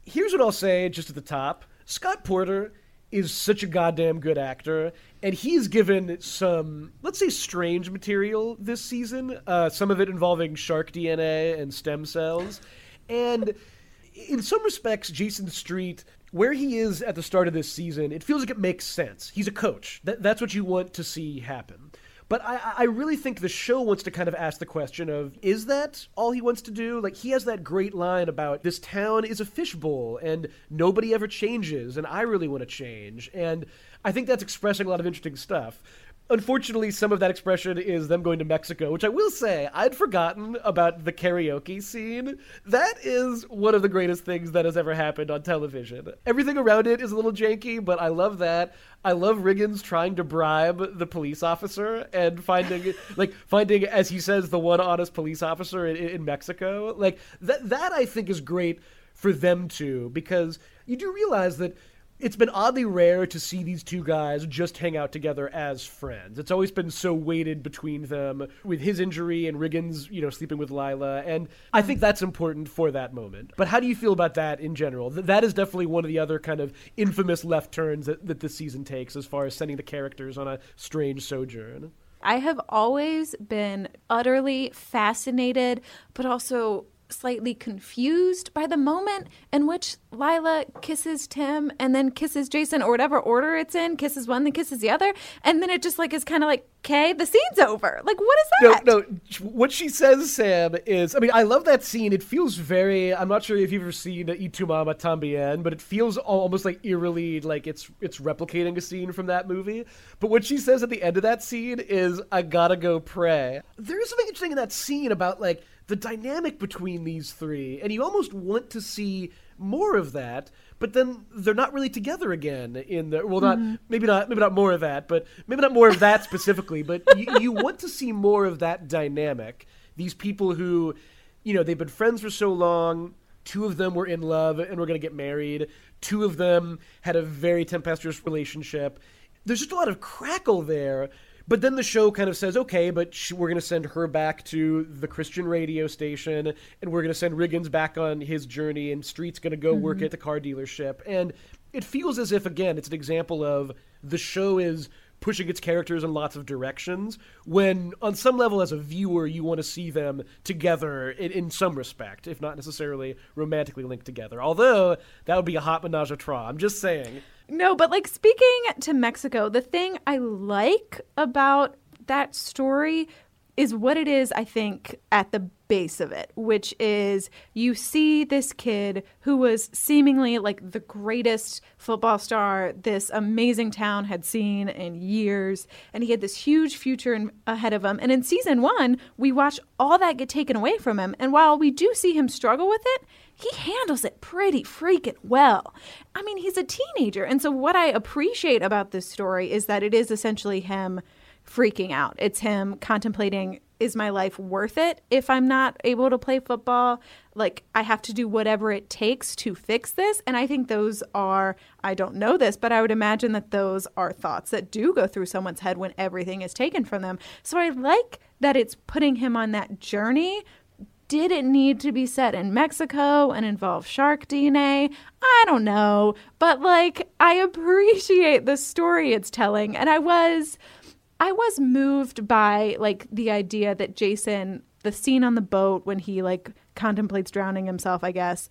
Here's what I'll say just at the top Scott Porter is such a goddamn good actor, and he's given some, let's say, strange material this season. Uh, some of it involving shark DNA and stem cells. And in some respects, Jason Street, where he is at the start of this season, it feels like it makes sense. He's a coach. That, that's what you want to see happen. But I, I really think the show wants to kind of ask the question of is that all he wants to do? Like, he has that great line about this town is a fishbowl and nobody ever changes, and I really want to change. And I think that's expressing a lot of interesting stuff. Unfortunately, some of that expression is them going to Mexico, which I will say, I'd forgotten about the karaoke scene. That is one of the greatest things that has ever happened on television. Everything around it is a little janky, but I love that. I love Riggins trying to bribe the police officer and finding, like, finding, as he says, the one honest police officer in, in Mexico. Like, that, that I think is great for them too, because you do realize that it's been oddly rare to see these two guys just hang out together as friends. It's always been so weighted between them with his injury and Riggins, you know, sleeping with Lyla. And I think that's important for that moment. But how do you feel about that in general? that is definitely one of the other kind of infamous left turns that, that this season takes as far as sending the characters on a strange sojourn. I have always been utterly fascinated, but also slightly confused by the moment in which Lyla kisses Tim and then kisses Jason or whatever order it's in, kisses one, then kisses the other, and then it just like is kind of like, okay, the scene's over. Like, what is that? No, no. What she says, Sam, is I mean, I love that scene. It feels very. I'm not sure if you've ever seen Y Tu Mama Tambien, but it feels almost like eerily like it's it's replicating a scene from that movie. But what she says at the end of that scene is, "I gotta go pray." There is something interesting in that scene about like the dynamic between these three, and you almost want to see more of that. But then they're not really together again in the well, not mm-hmm. maybe not maybe not more of that, but maybe not more of that specifically. But you, you want to see more of that dynamic. These people who, you know, they've been friends for so long. Two of them were in love and were going to get married. Two of them had a very tempestuous relationship. There's just a lot of crackle there but then the show kind of says, okay, but sh- we're going to send her back to the Christian radio station, and we're going to send Riggins back on his journey, and Street's going to go mm-hmm. work at the car dealership. And it feels as if, again, it's an example of the show is pushing its characters in lots of directions when on some level as a viewer you want to see them together in, in, some respect if not necessarily romantically linked together although that would be a hot menage a trois i'm just saying no, but like speaking to Mexico, the thing I like about that story is what it is, I think, at the base of it, which is you see this kid who was seemingly like the greatest football star this amazing town had seen in years, and he had this huge future in, ahead of him. And in season one, we watch all that get taken away from him. And while we do see him struggle with it, he handles it pretty freaking well. I mean, he's a teenager. And so, what I appreciate about this story is that it is essentially him freaking out. It's him contemplating is my life worth it if I'm not able to play football? Like, I have to do whatever it takes to fix this. And I think those are, I don't know this, but I would imagine that those are thoughts that do go through someone's head when everything is taken from them. So I like that it's putting him on that journey. Did it need to be set in Mexico and involve shark DNA? I don't know. But like, I appreciate the story it's telling. And I was I was moved by like the idea that Jason, the scene on the boat when he like contemplates drowning himself, I guess,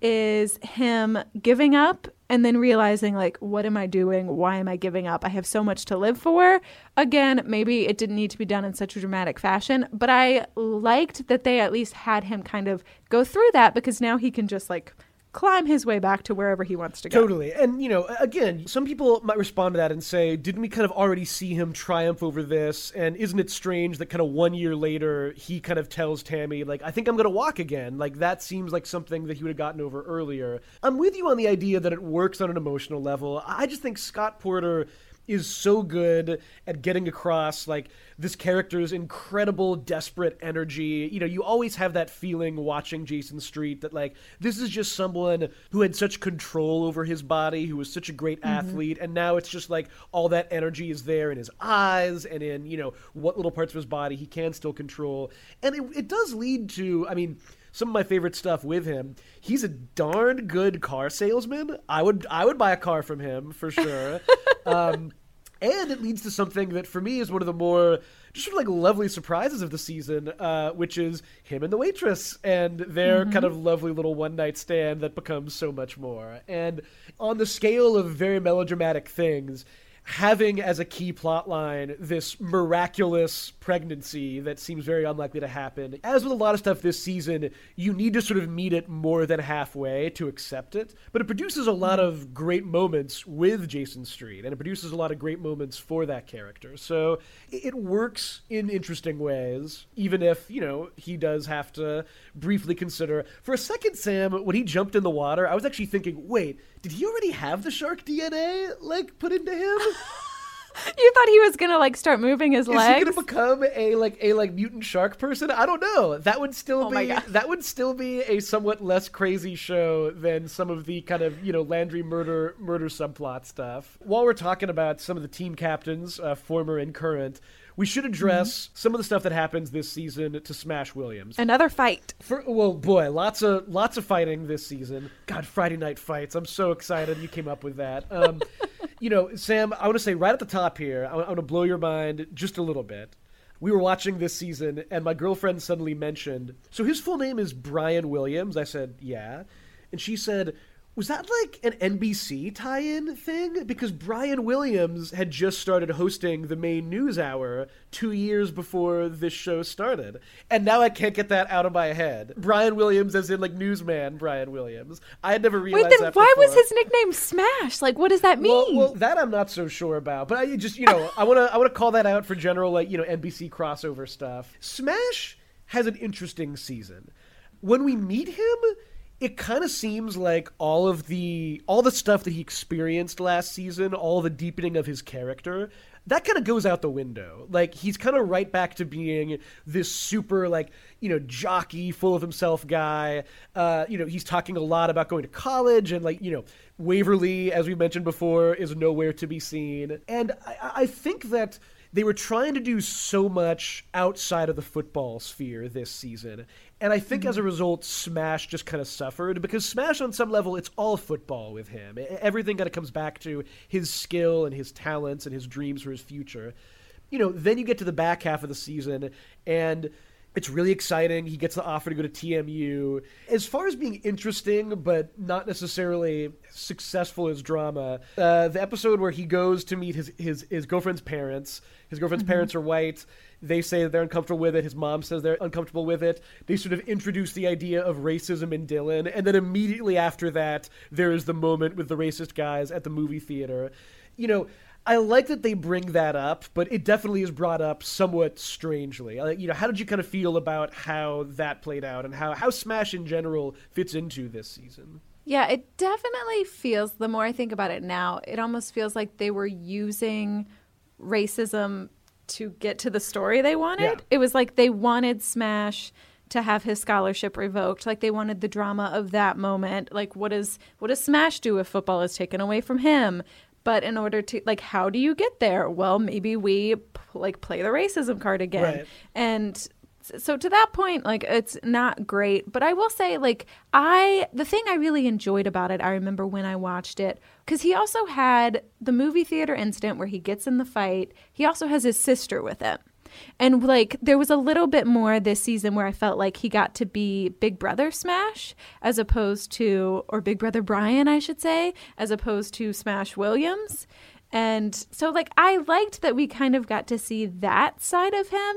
is him giving up and then realizing like what am I doing? Why am I giving up? I have so much to live for. Again, maybe it didn't need to be done in such a dramatic fashion, but I liked that they at least had him kind of go through that because now he can just like climb his way back to wherever he wants to go. Totally. And, you know, again, some people might respond to that and say, didn't we kind of already see him triumph over this? And isn't it strange that kind of one year later, he kind of tells Tammy, like, I think I'm going to walk again? Like, that seems like something that he would have gotten over earlier. I'm with you on the idea that it works on an emotional level. I just think Scott Porter is so good at getting across like this character's incredible desperate energy you know you always have that feeling watching jason street that like this is just someone who had such control over his body who was such a great mm-hmm. athlete and now it's just like all that energy is there in his eyes and in you know what little parts of his body he can still control and it, it does lead to i mean some of my favorite stuff with him. He's a darn good car salesman. I would I would buy a car from him for sure. um, and it leads to something that for me is one of the more just sort of like lovely surprises of the season, uh, which is him and the waitress and their mm-hmm. kind of lovely little one night stand that becomes so much more. And on the scale of very melodramatic things, having as a key plot line this miraculous pregnancy that seems very unlikely to happen. As with a lot of stuff this season, you need to sort of meet it more than halfway to accept it. But it produces a lot of great moments with Jason Street, and it produces a lot of great moments for that character. So it works in interesting ways, even if, you know, he does have to briefly consider. For a second, Sam, when he jumped in the water, I was actually thinking, wait, did he already have the shark DNA like put into him? you thought he was gonna like start moving his Is legs? Is he gonna become a like a like mutant shark person? I don't know. That would still oh be that would still be a somewhat less crazy show than some of the kind of you know Landry murder murder subplot stuff. While we're talking about some of the team captains, uh, former and current, we should address mm-hmm. some of the stuff that happens this season to Smash Williams. Another fight. For, well, boy, lots of lots of fighting this season. God, Friday night fights. I'm so excited you came up with that. Um, you know, Sam, I want to say right at the top here, I want to blow your mind just a little bit. We were watching this season, and my girlfriend suddenly mentioned, so his full name is Brian Williams. I said, yeah. And she said, was that like an NBC tie-in thing? Because Brian Williams had just started hosting the main news hour two years before this show started, and now I can't get that out of my head. Brian Williams, as in like newsman Brian Williams. I had never realized. Wait, then why before. was his nickname Smash? Like, what does that mean? Well, well, that I'm not so sure about. But I just, you know, I want to, I want to call that out for general, like, you know, NBC crossover stuff. Smash has an interesting season. When we meet him it kind of seems like all of the all the stuff that he experienced last season, all the deepening of his character, that kind of goes out the window. Like he's kind of right back to being this super like you know jockey, full of himself guy. Uh, you know he's talking a lot about going to college and like you know Waverly, as we mentioned before, is nowhere to be seen. And I, I think that they were trying to do so much outside of the football sphere this season and I think mm-hmm. as a result, Smash just kind of suffered because Smash, on some level, it's all football with him. Everything kind of comes back to his skill and his talents and his dreams for his future. You know, then you get to the back half of the season, and it's really exciting. He gets the offer to go to TMU. As far as being interesting, but not necessarily successful as drama, uh, the episode where he goes to meet his, his, his girlfriend's parents, his girlfriend's mm-hmm. parents are white they say that they're uncomfortable with it. His mom says they're uncomfortable with it. They sort of introduce the idea of racism in Dillon. And then immediately after that, there is the moment with the racist guys at the movie theater. You know, I like that they bring that up, but it definitely is brought up somewhat strangely. You know, how did you kind of feel about how that played out and how, how Smash in general fits into this season? Yeah, it definitely feels, the more I think about it now, it almost feels like they were using racism to get to the story they wanted. Yeah. It was like they wanted Smash to have his scholarship revoked. Like they wanted the drama of that moment. Like what does what does Smash do if football is taken away from him? But in order to like how do you get there? Well, maybe we p- like play the racism card again. Right. And so to that point like it's not great but i will say like i the thing i really enjoyed about it i remember when i watched it because he also had the movie theater incident where he gets in the fight. He also has his sister with him. And like there was a little bit more this season where i felt like he got to be big brother smash as opposed to or big brother brian i should say as opposed to smash williams. And so like i liked that we kind of got to see that side of him.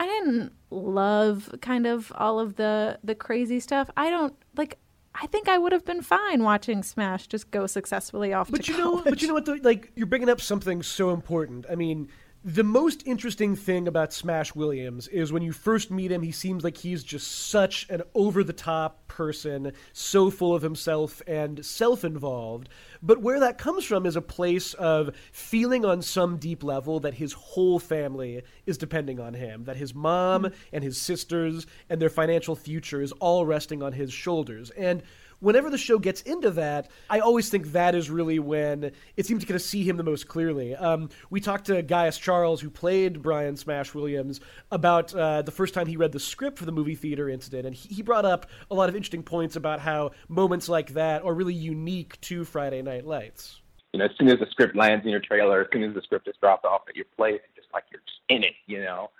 I didn't love kind of all of the the crazy stuff. I don't like. I think I would have been fine watching Smash just go successfully off But you know, but you know what? Like you're bringing up something so important. I mean, the most interesting thing about Smash Williams is when you first meet him, he seems like he's just such an over the top person, so full of himself and self involved. But where that comes from is a place of feeling on some deep level that his whole family is depending on him, that his mom hmm. and his sisters and their financial future is all resting on his shoulders. And whenever the show gets into that, I always think that is really when it seems to kind of see him the most clearly. Um, we talked to Gaius Charles, who played Brian Smash Williams, about uh, the first time he read the script for the movie theater incident, and he, he brought up a lot of interesting points about how moments like that are really unique to Friday Night Lights. You know, as soon as the script lands in your trailer, as soon as the script is dropped off at your place, just like you're just in it, you know.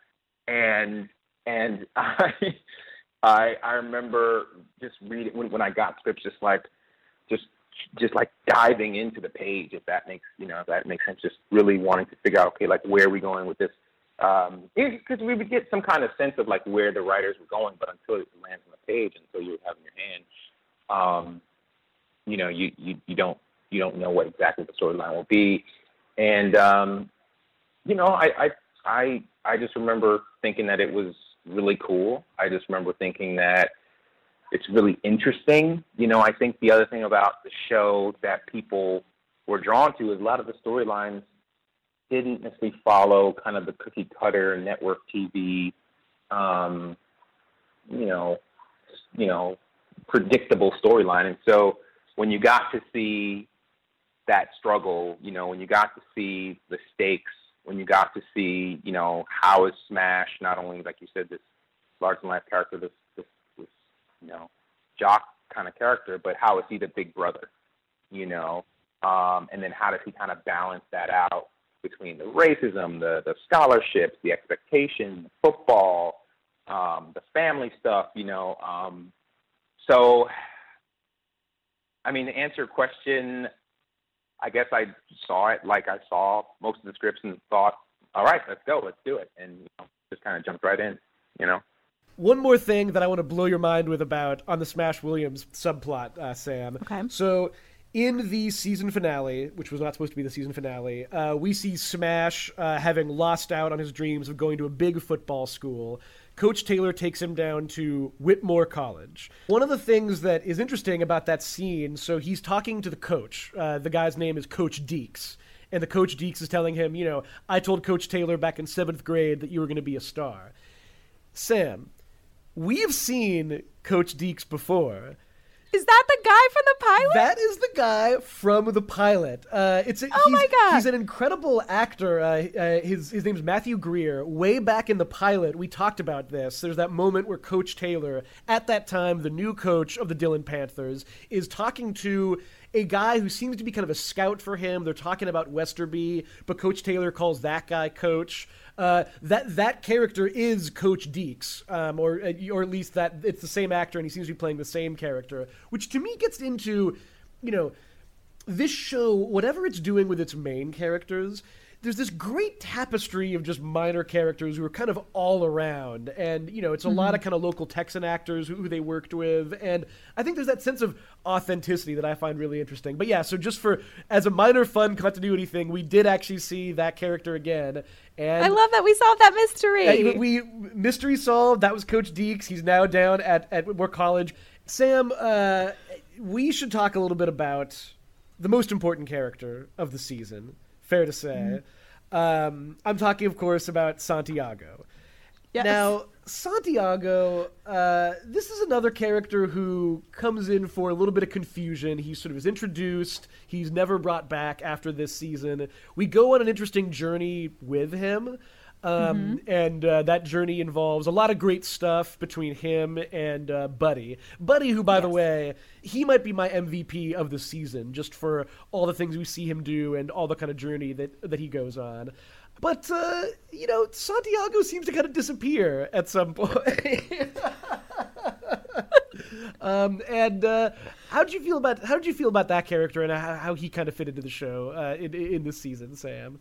And and I I I remember just reading when when I got scripts, just like just just like diving into the page, if that makes you know if that makes sense. Just really wanting to figure out, okay, like where are we going with this? Um, because we would get some kind of sense of like where the writers were going, but until it lands on the page, until you have in your hand, um, you know, you, you you don't you don't know what exactly the storyline will be, and um, you know, I, I I I just remember thinking that it was really cool. I just remember thinking that it's really interesting. You know, I think the other thing about the show that people were drawn to is a lot of the storylines didn't necessarily follow kind of the cookie cutter network TV, um, you know, you know, predictable storyline. And so when you got to see that struggle, you know, when you got to see the stakes, when you got to see, you know, how is Smash not only like you said this large and life character, this this this you know jock kind of character, but how is he the big brother, you know, um, and then how does he kind of balance that out between the racism, the the scholarships, the expectation, the football, um, the family stuff, you know. Um, so, I mean, to answer your question, I guess I saw it like I saw most of the scripts and thought, all right, let's go, let's do it, and you know, just kind of jumped right in, you know. One more thing that I want to blow your mind with about on the Smash Williams subplot, uh, Sam. Okay. So in the season finale, which was not supposed to be the season finale, uh, we see Smash uh, having lost out on his dreams of going to a big football school. Coach Taylor takes him down to Whitmore College. One of the things that is interesting about that scene, so he's talking to the coach. Uh, the guy's name is Coach Deeks. And the coach Deeks is telling him, you know, I told Coach Taylor back in seventh grade that you were going to be a star. Sam, we've seen Coach Deeks before. Is that the guy from the pilot? That is the guy from the pilot. Uh, it's a, Oh he's, my God. He's an incredible actor. Uh, uh, his his name's Matthew Greer. Way back in the pilot, we talked about this. There's that moment where Coach Taylor, at that time the new coach of the Dillon Panthers, is talking to a guy who seems to be kind of a scout for him. They're talking about Westerby, but Coach Taylor calls that guy Coach. Uh, that that character is Coach Deeks, um, or or at least that it's the same actor, and he seems to be playing the same character, which to me gets into, you know, this show, whatever it's doing with its main characters, there's this great tapestry of just minor characters who are kind of all around. And, you know, it's a lot of kind of local Texan actors who, who they worked with. And I think there's that sense of authenticity that I find really interesting. But yeah, so just for, as a minor fun continuity thing, we did actually see that character again. And I love that we solved that mystery. uh, we mystery solved. That was Coach Deeks. He's now down at at Whitmore College. Sam, uh, we should talk a little bit about the most important character of the season. Fair to say. Um, I'm talking, of course, about Santiago. Yes. Now, Santiago, uh, this is another character who comes in for a little bit of confusion. He sort of is introduced. He's never brought back after this season. We go on an interesting journey with him. Um, And uh, that journey involves a lot of great stuff between him and uh, Buddy. Buddy, who, by the way, he might be my MVP of the season, just for all the things we see him do and all the kind of journey that that he goes on. But uh, you know, Santiago seems to kind of disappear at some point. um, and uh, how did you feel about how did you feel about that character and how, how he kind of fit into the show uh, in in this season, Sam?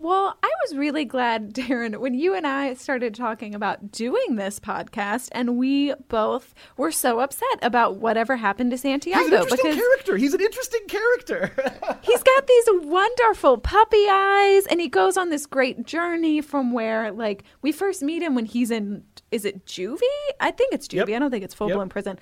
Well, I was really glad, Darren, when you and I started talking about doing this podcast, and we both were so upset about whatever happened to Santiago He's an interesting character. He's an interesting character. he's got these wonderful puppy eyes, and he goes on this great journey from where, like, we first meet him when he's in, is it juvie? I think it's juvie. Yep. I don't think it's full Yep. blown prison.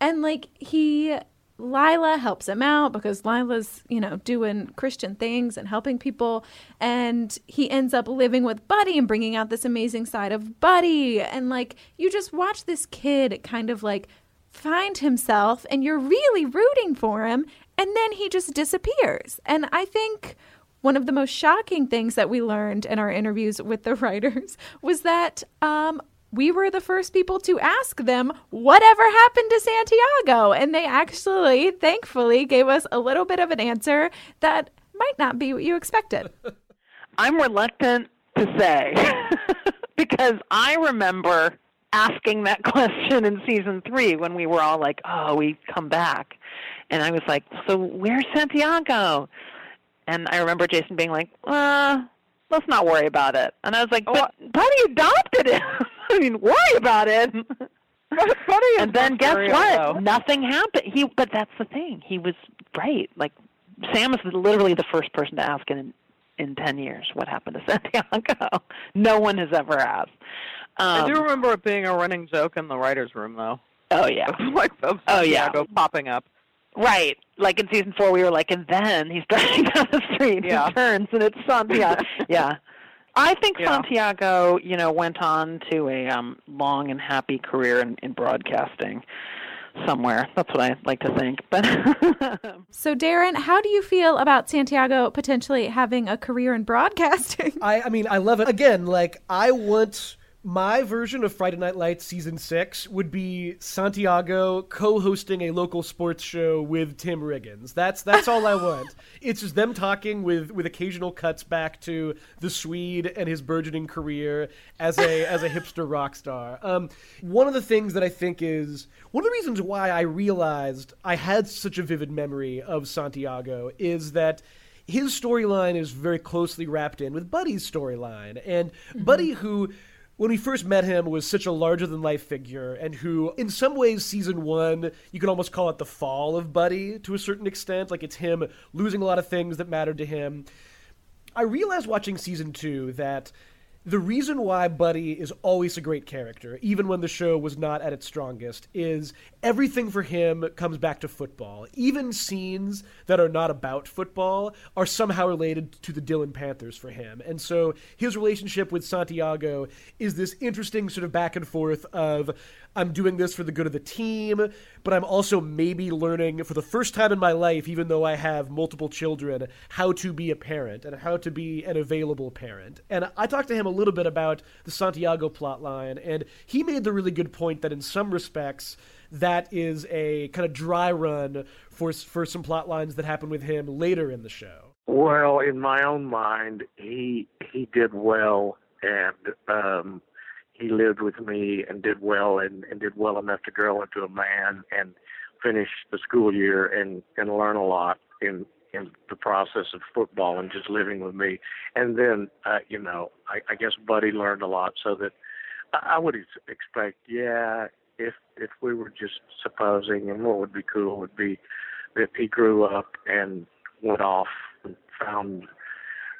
And, like, he. Lyla helps him out because Lyla's, you know, doing Christian things and helping people. And he ends up living with Buddy and bringing out this amazing side of Buddy. And, like, you just watch this kid kind of like find himself and you're really rooting for him. And then he just disappears. And I think one of the most shocking things that we learned in our interviews with the writers was that um, we were the first people to ask them whatever happened to Santiago. And they actually, thankfully, gave us a little bit of an answer that might not be what you expected. I'm reluctant to say because I remember asking that question in season three when we were all like, "Oh, we come back," and I was like, "So where's Santiago?" And I remember Jason being like, "Uh, let's not worry about it." And I was like, "But Buddy adopted him. I mean, worry about it." Is and then guess very what? low. Nothing happened. He, but that's the thing. He was right. Like Sam is literally the first person to ask in in ten years what happened to Santiago. no one has ever asked. Um, I do remember it being a running joke in the writers' room, though. oh yeah, like of Oh, yeah. Santiago popping up. right. Like in season four, we were like, and then he's driving down the street, Yeah. he turns, and it's Santiago. yeah. I think Yeah. Santiago, you know, went on to a um, long and happy career in, in broadcasting somewhere. That's what I like to think. But So, Darren, how do you feel about Santiago potentially having a career in broadcasting? I, I mean, I love it. Again, like, I want my version of Friday Night Lights season six would be Santiago co-hosting a local sports show with Tim Riggins. That's that's all I want. It's just them talking with with occasional cuts back to the Swede and his burgeoning career as a as a hipster rock star. Um, one of the things that I think is one of the reasons why I realized I had such a vivid memory of Santiago is that his storyline is very closely wrapped in with Buddy's storyline. And Buddy, who, when we first met him, was such a larger than life figure, and who, in some ways, season one, you could almost call it the fall of Buddy to a certain extent. Like it's him losing a lot of things that mattered to him. I realized watching season two that the reason why Buddy is always a great character, even when the show was not at its strongest, is everything for him comes back to football. Even scenes that are not about football are somehow related to the Dillon Panthers for him. And so his relationship with Santiago is this interesting sort of back and forth of I'm doing this for the good of the team, but I'm also maybe learning for the first time in my life, even though I have multiple children, how to be a parent and how to be an available parent. And I talked to him a little bit about the Santiago plotline, and he made the really good point that in some respects, that is a kind of dry run for for some plot lines that happen with him later in the show. Well, in my own mind, he he did well, and um, he lived with me and did well, and, and did well enough to grow into a man and finish the school year and and learn a lot in in the process of football and just living with me. And then, uh, you know, I, I guess Buddy learned a lot, so that I, I would ex- expect, yeah, if if we were just supposing, and what would be cool would be if he grew up and went off and found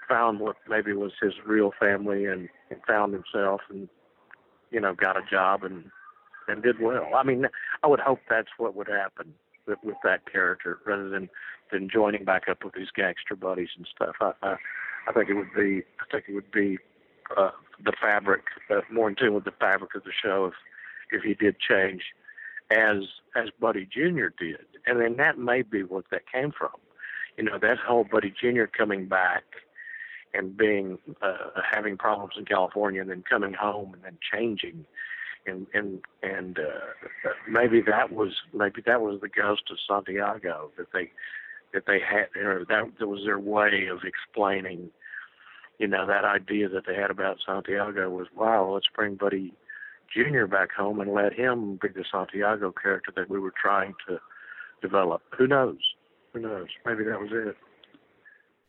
found what maybe was his real family and, and found himself and you know got a job and and did well. I mean, I would hope that's what would happen with, with that character rather than than joining back up with his gangster buddies and stuff. I I, I think it would be I think it would be uh, the fabric uh, more in tune with the fabric of the show if if he did change as as Buddy Jr. did, and then that may be what that came from. You know, that whole Buddy Jr. coming back and being uh, having problems in California, and then coming home and then changing, and and and uh, maybe that was maybe that was the ghost of Santiago that they that they had, or that, that was their way of explaining. You know, that idea that they had about Santiago was, wow, let's bring Buddy Jr. back home and let him be the Santiago character that we were trying to develop. Who knows? Who knows? Maybe that was it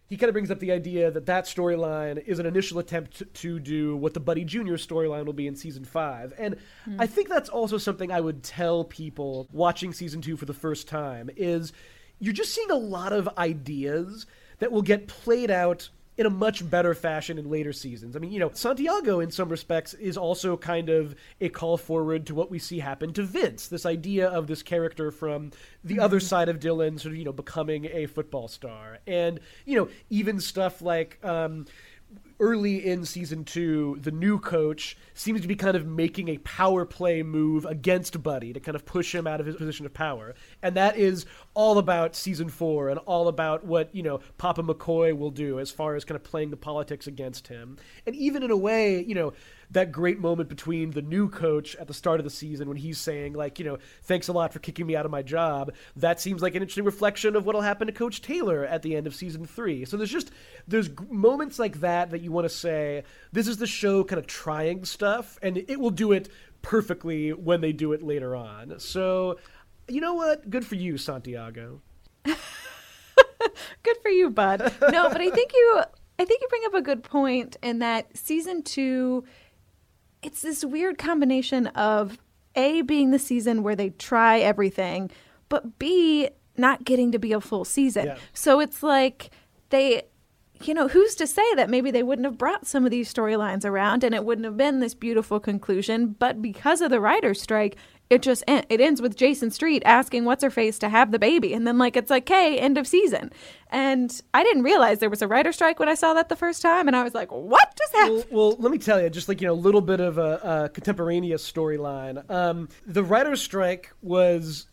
he kind of brings up the idea that that storyline is an initial attempt to do what the Buddy Jr. storyline will be in season five. And mm. I think that's also something I would tell people watching season two for the first time is you're just seeing a lot of ideas that will get played out in a much better fashion in later seasons. I mean, you know, Santiago, in some respects, is also kind of a call forward to what we see happen to Vince. This idea of this character from the mm-hmm. other side of Dillon, sort of, you know, becoming a football star. And, you know, even stuff like. Um, early in season two, the new coach seems to be kind of making a power play move against Buddy to kind of push him out of his position of power. And that is all about season four and all about what, you know, Papa McCoy will do as far as kind of playing the politics against him. And even in a way, you know, that great moment between the new coach at the start of the season when he's saying like you know thanks a lot for kicking me out of my job. That seems like an interesting reflection of what'll happen to coach taylor at the end of season three. So there's just there's moments like that that you want to say this is the show kind of trying stuff and it will do it perfectly when they do it later on. So you know what? Good for you santiago. Good for you bud. No but i think you I think you bring up a good point in that season two it's this weird combination of A, being the season where they try everything, but B, not getting to be a full season. Yeah. So it's like they, you know, who's to say that maybe they wouldn't have brought some of these storylines around and it wouldn't have been this beautiful conclusion, but because of the writer's strike, it just it ends with Jason Street asking what's her face to have the baby, and then like it's like, hey, end of season. And I didn't realize there was a writer strike when I saw that the first time, and I was like, what just happened? Well, well let me tell you, just like you know, a little bit of a, a contemporaneous storyline. Um, the writer's strike was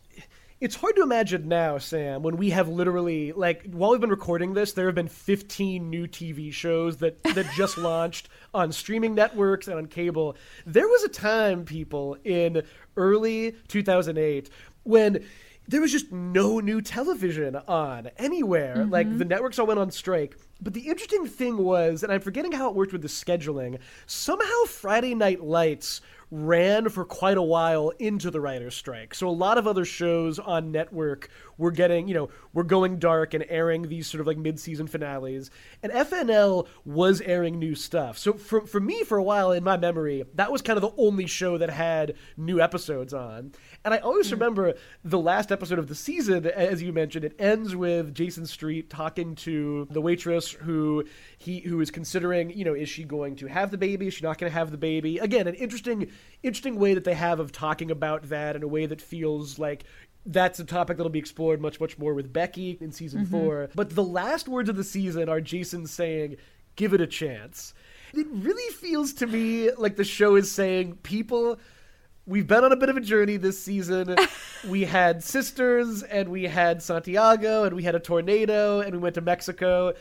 it's hard to imagine now, Sam, when we have literally like while we've been recording this, there have been 15 new TV shows that that just launched on streaming networks and on cable. There was a time, people, in early 2008 when there was just no new television on anywhere. Mm-hmm. Like the networks all went on strike. But the interesting thing was, and I'm forgetting how it worked with the scheduling, somehow Friday Night Lights ran for quite a while into the writer's strike. So a lot of other shows on network were getting, you know, we're going dark and airing these sort of like mid-season finales. And FNL was airing new stuff. So for for me for a while in my memory, that was kind of the only show that had new episodes on. And I always mm. remember the last episode of the season as you mentioned, it ends with Jason Street talking to the waitress who he who is considering, you know, is she going to have the baby? Is she not going to have the baby? Again, an interesting interesting way that they have of talking about that in a way that feels like that's a topic that'll be explored much much more with Becky in season mm-hmm. 4. But the last words of the season are Jason saying, "Give it a chance." It really feels to me like the show is saying, "People we've been on a bit of a journey this season. we had sisters and we had Santiago and we had a tornado and we went to Mexico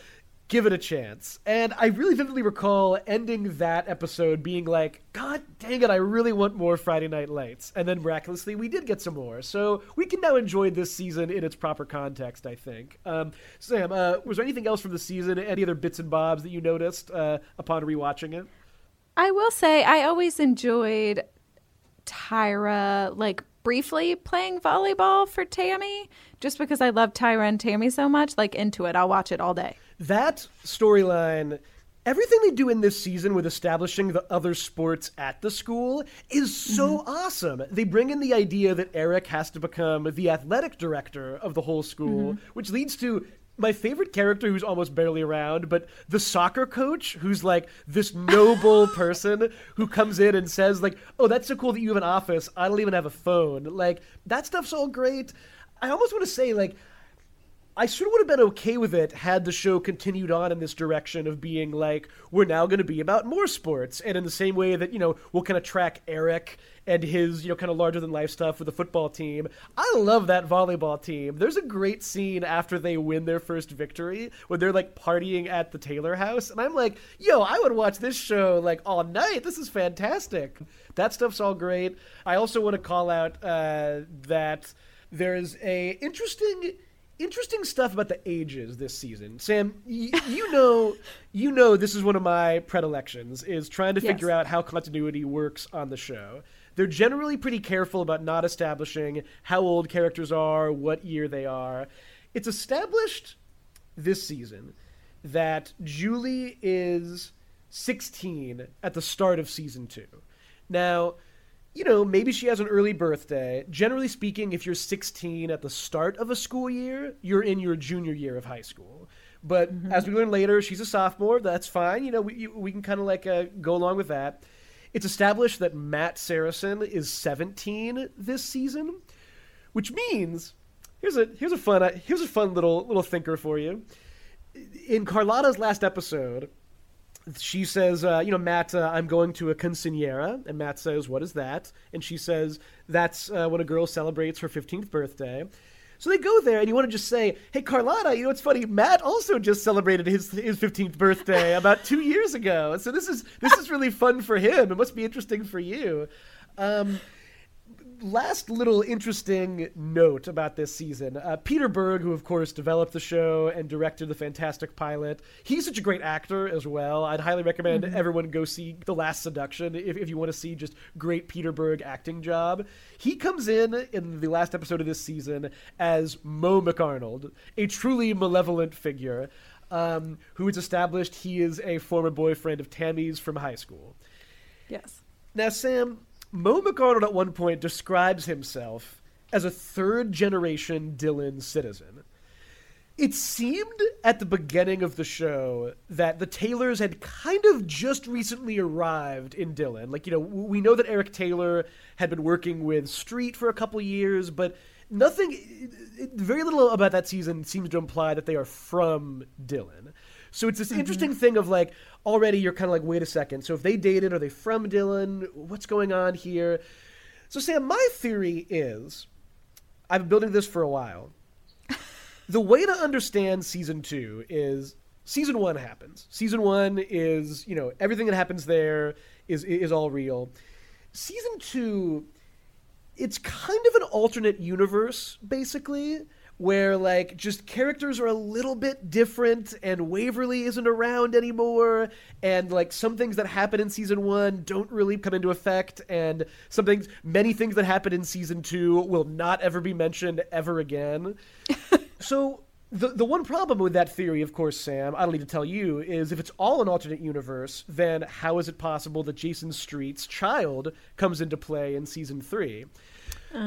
give it a chance. And I really vividly recall ending that episode being like, God dang it, I really want more Friday Night Lights. And then miraculously, we did get some more. So we can now enjoy this season in its proper context, I think. Um, Sam, uh, was there anything else from the season? Any other bits and bobs that you noticed uh, upon rewatching it? I will say, I always enjoyed Tyra, like, briefly playing volleyball for Tammy just because I love Tyra and Tammy so much. Like, into it. I'll watch it all day that storyline everything they do in this season with establishing the other sports at the school is so mm-hmm. awesome. They bring in the idea that Eric has to become the athletic director of the whole school, mm-hmm. which leads to my favorite character who's almost barely around, but the soccer coach who's like this noble person who comes in and says like, "Oh, that's so cool that you have an office. I don't even have a phone." Like that stuff's all great. I almost want to say like I sort of would have been okay with it had the show continued on in this direction of being like, we're now going to be about more sports. And in the same way that, you know, we'll kind of track Eric and his, you know, kind of larger than life stuff with the football team. I love that volleyball team. There's a great scene after they win their first victory when they're like partying at the Taylor house. And I'm like, yo, I would watch this show like all night. This is fantastic. That stuff's all great. I also want to call out uh, that there's a interesting interesting stuff about the ages this season. Sam, y- you know, you know, this is one of my predilections is trying to figure out how continuity works on the show. They're generally pretty careful about not establishing how old characters are, what year they are. It's established this season that Julie is 16 at the start of season 2. Now, you know, maybe she has an early birthday. Generally speaking, if you're 16 at the start of a school year, you're in your junior year of high school. But as we learn later, she's a sophomore. That's fine. You know, we, we can kind of like uh, go along with that. It's established that Matt Saracen is 17 this season, which means here's a here's a fun uh, here's a fun little little thinker for you. In Carlotta's last episode, she says, uh, you know, Matt, uh, I'm going to a quinceanera. And Matt says, what is that? And she says, that's uh, when a girl celebrates her 15th birthday. So they go there, and you want to just say, hey, Carlotta, you know, it's funny. Matt also just celebrated his, his 15th birthday about two years ago. So this is, this is really fun for him. It must be interesting for you. Um, last little interesting note about this season uh, Peter Berg, who of course developed the show and directed the fantastic pilot, he's such a great actor as well. I'd highly recommend everyone go see The Last Seduction if, if you want to see just great Peter Berg acting job. He comes in in the last episode of this season as Mo McArnold, a truly malevolent figure. Um, who is established he is a former boyfriend of Tammy's from high school. Yes. Now, Sam, Mo McArnold at one point describes himself as a third generation Dillon citizen. It seemed at the beginning of the show that the Taylors had kind of just recently arrived in Dillon. Like, you know, we know that Eric Taylor had been working with Street for a couple years, but nothing, very little about that season seems to imply that they are from Dillon. So it's this mm-hmm. interesting thing of like, already you're kind of like, wait a second. So if they dated, are they from Dillon? What's going on here? So, Sam, my theory is I've been building this for a while. the way to understand season two is season one happens. Season one is, you know, everything that happens there is is all real. Season two, it's kind of an alternate universe, basically, where like just characters are a little bit different and Waverly isn't around anymore and like some things that happen in season 1 don't really come into effect and some things many things that happen in season 2 will not ever be mentioned ever again. so the the one problem with that theory, of course, Sam, I don't need to tell you, is if it's all an alternate universe, then how is it possible that Jason Street's child comes into play in season three?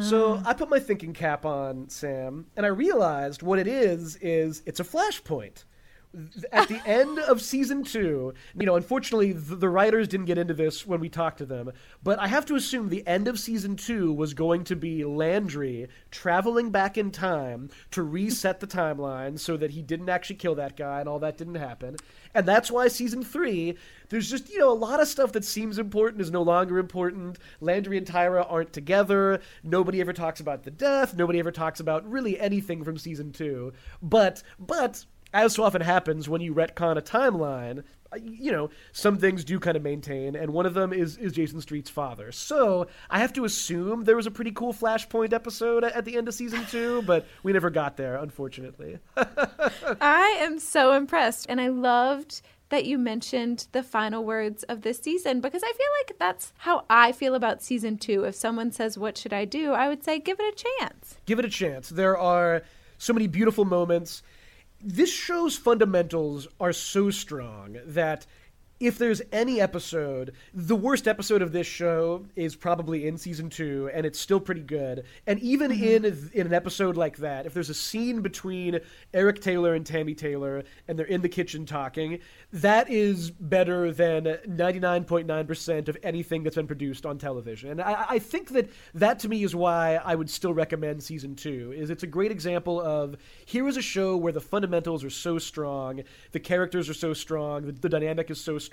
So uh. I put my thinking cap on, Sam, and I realized what it is is it's a flashpoint. At the end of season two, you know, unfortunately, the, the writers didn't get into this when we talked to them, but I have to assume the end of season two was going to be Landry traveling back in time to reset the timeline so that he didn't actually kill that guy and all that didn't happen. And that's why season three, there's just, you know, a lot of stuff that seems important is no longer important. Landry and Tyra aren't together. Nobody ever talks about the death. Nobody ever talks about really anything from season two. But, but, as so often happens when you retcon a timeline, uh, you know, some things do kind of maintain, and one of them is, is Jason Street's father. So I have to assume there was a pretty cool Flashpoint episode at the end of season two, but we never got there, unfortunately. I am so impressed. And I loved that you mentioned the final words of this season because I feel like that's how I feel about season two. If someone says, What should I do? I would say, Give it a chance. give it a chance. There are so many beautiful moments. This show's fundamentals are so strong that if there's any episode, the worst episode of this show is probably in season two, and it's still pretty good. And even Mm-hmm. in in an episode like that, if there's a scene between Eric Taylor and Tammy Taylor, and they're in the kitchen talking, that is better than 99.9% of anything that's been produced on television. And I, I think that that to me is why I would still recommend season two. Is it's a great example of here is a show where the fundamentals are so strong, the characters are so strong, the, the dynamic is so strong.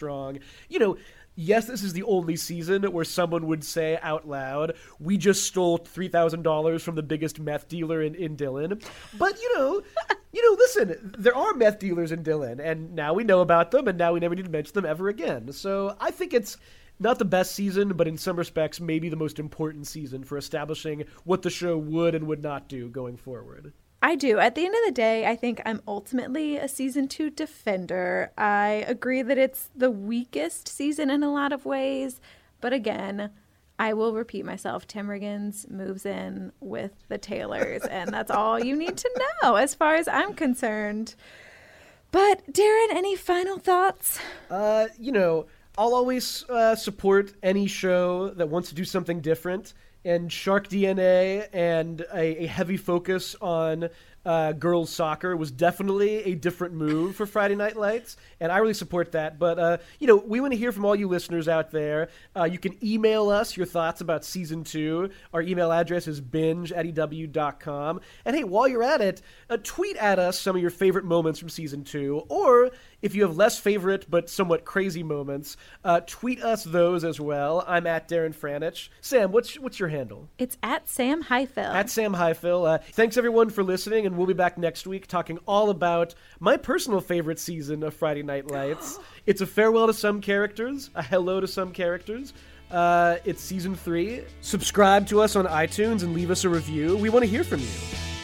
You know. Yes, this is the only season where someone would say out loud, "We just stole three thousand dollars from the biggest meth dealer in, in Dillon." But you know, you know, listen, there are meth dealers in Dillon, and now we know about them, and now we never need to mention them ever again. So I think it's not the best season, but in some respects, maybe the most important season for establishing what the show would and would not do going forward. I do. At the end of the day, I think I'm ultimately a season two defender. I agree that it's the weakest season in a lot of ways, but again, I will repeat myself. Tim Riggins moves in with the Taylors, and that's all you need to know as far as I'm concerned. But Darren, any final thoughts? Uh, you know, I'll always uh, support any show that wants to do something different. And Shark DNA and a, a heavy focus on uh, girls soccer was definitely a different move for Friday Night Lights, and I really support that. But uh, you know, we want to hear from all you listeners out there. Uh, you can email us your thoughts about season two. Our email address is binge at ew.com. And hey, while you're at it, uh, tweet at us some of your favorite moments from season two, or if you have less favorite but somewhat crazy moments, uh, tweet us those as well. I'm at Darren Franich. Sam, what's what's your handle? It's at Sam Highfill. At Sam Highfill. Uh, thanks everyone for listening, and we'll be back next week talking all about my personal favorite season of Friday Night Lights. it's a farewell to some characters, a hello to some characters. Uh, it's season three. Subscribe to us on iTunes and leave us a review. We want to hear from you.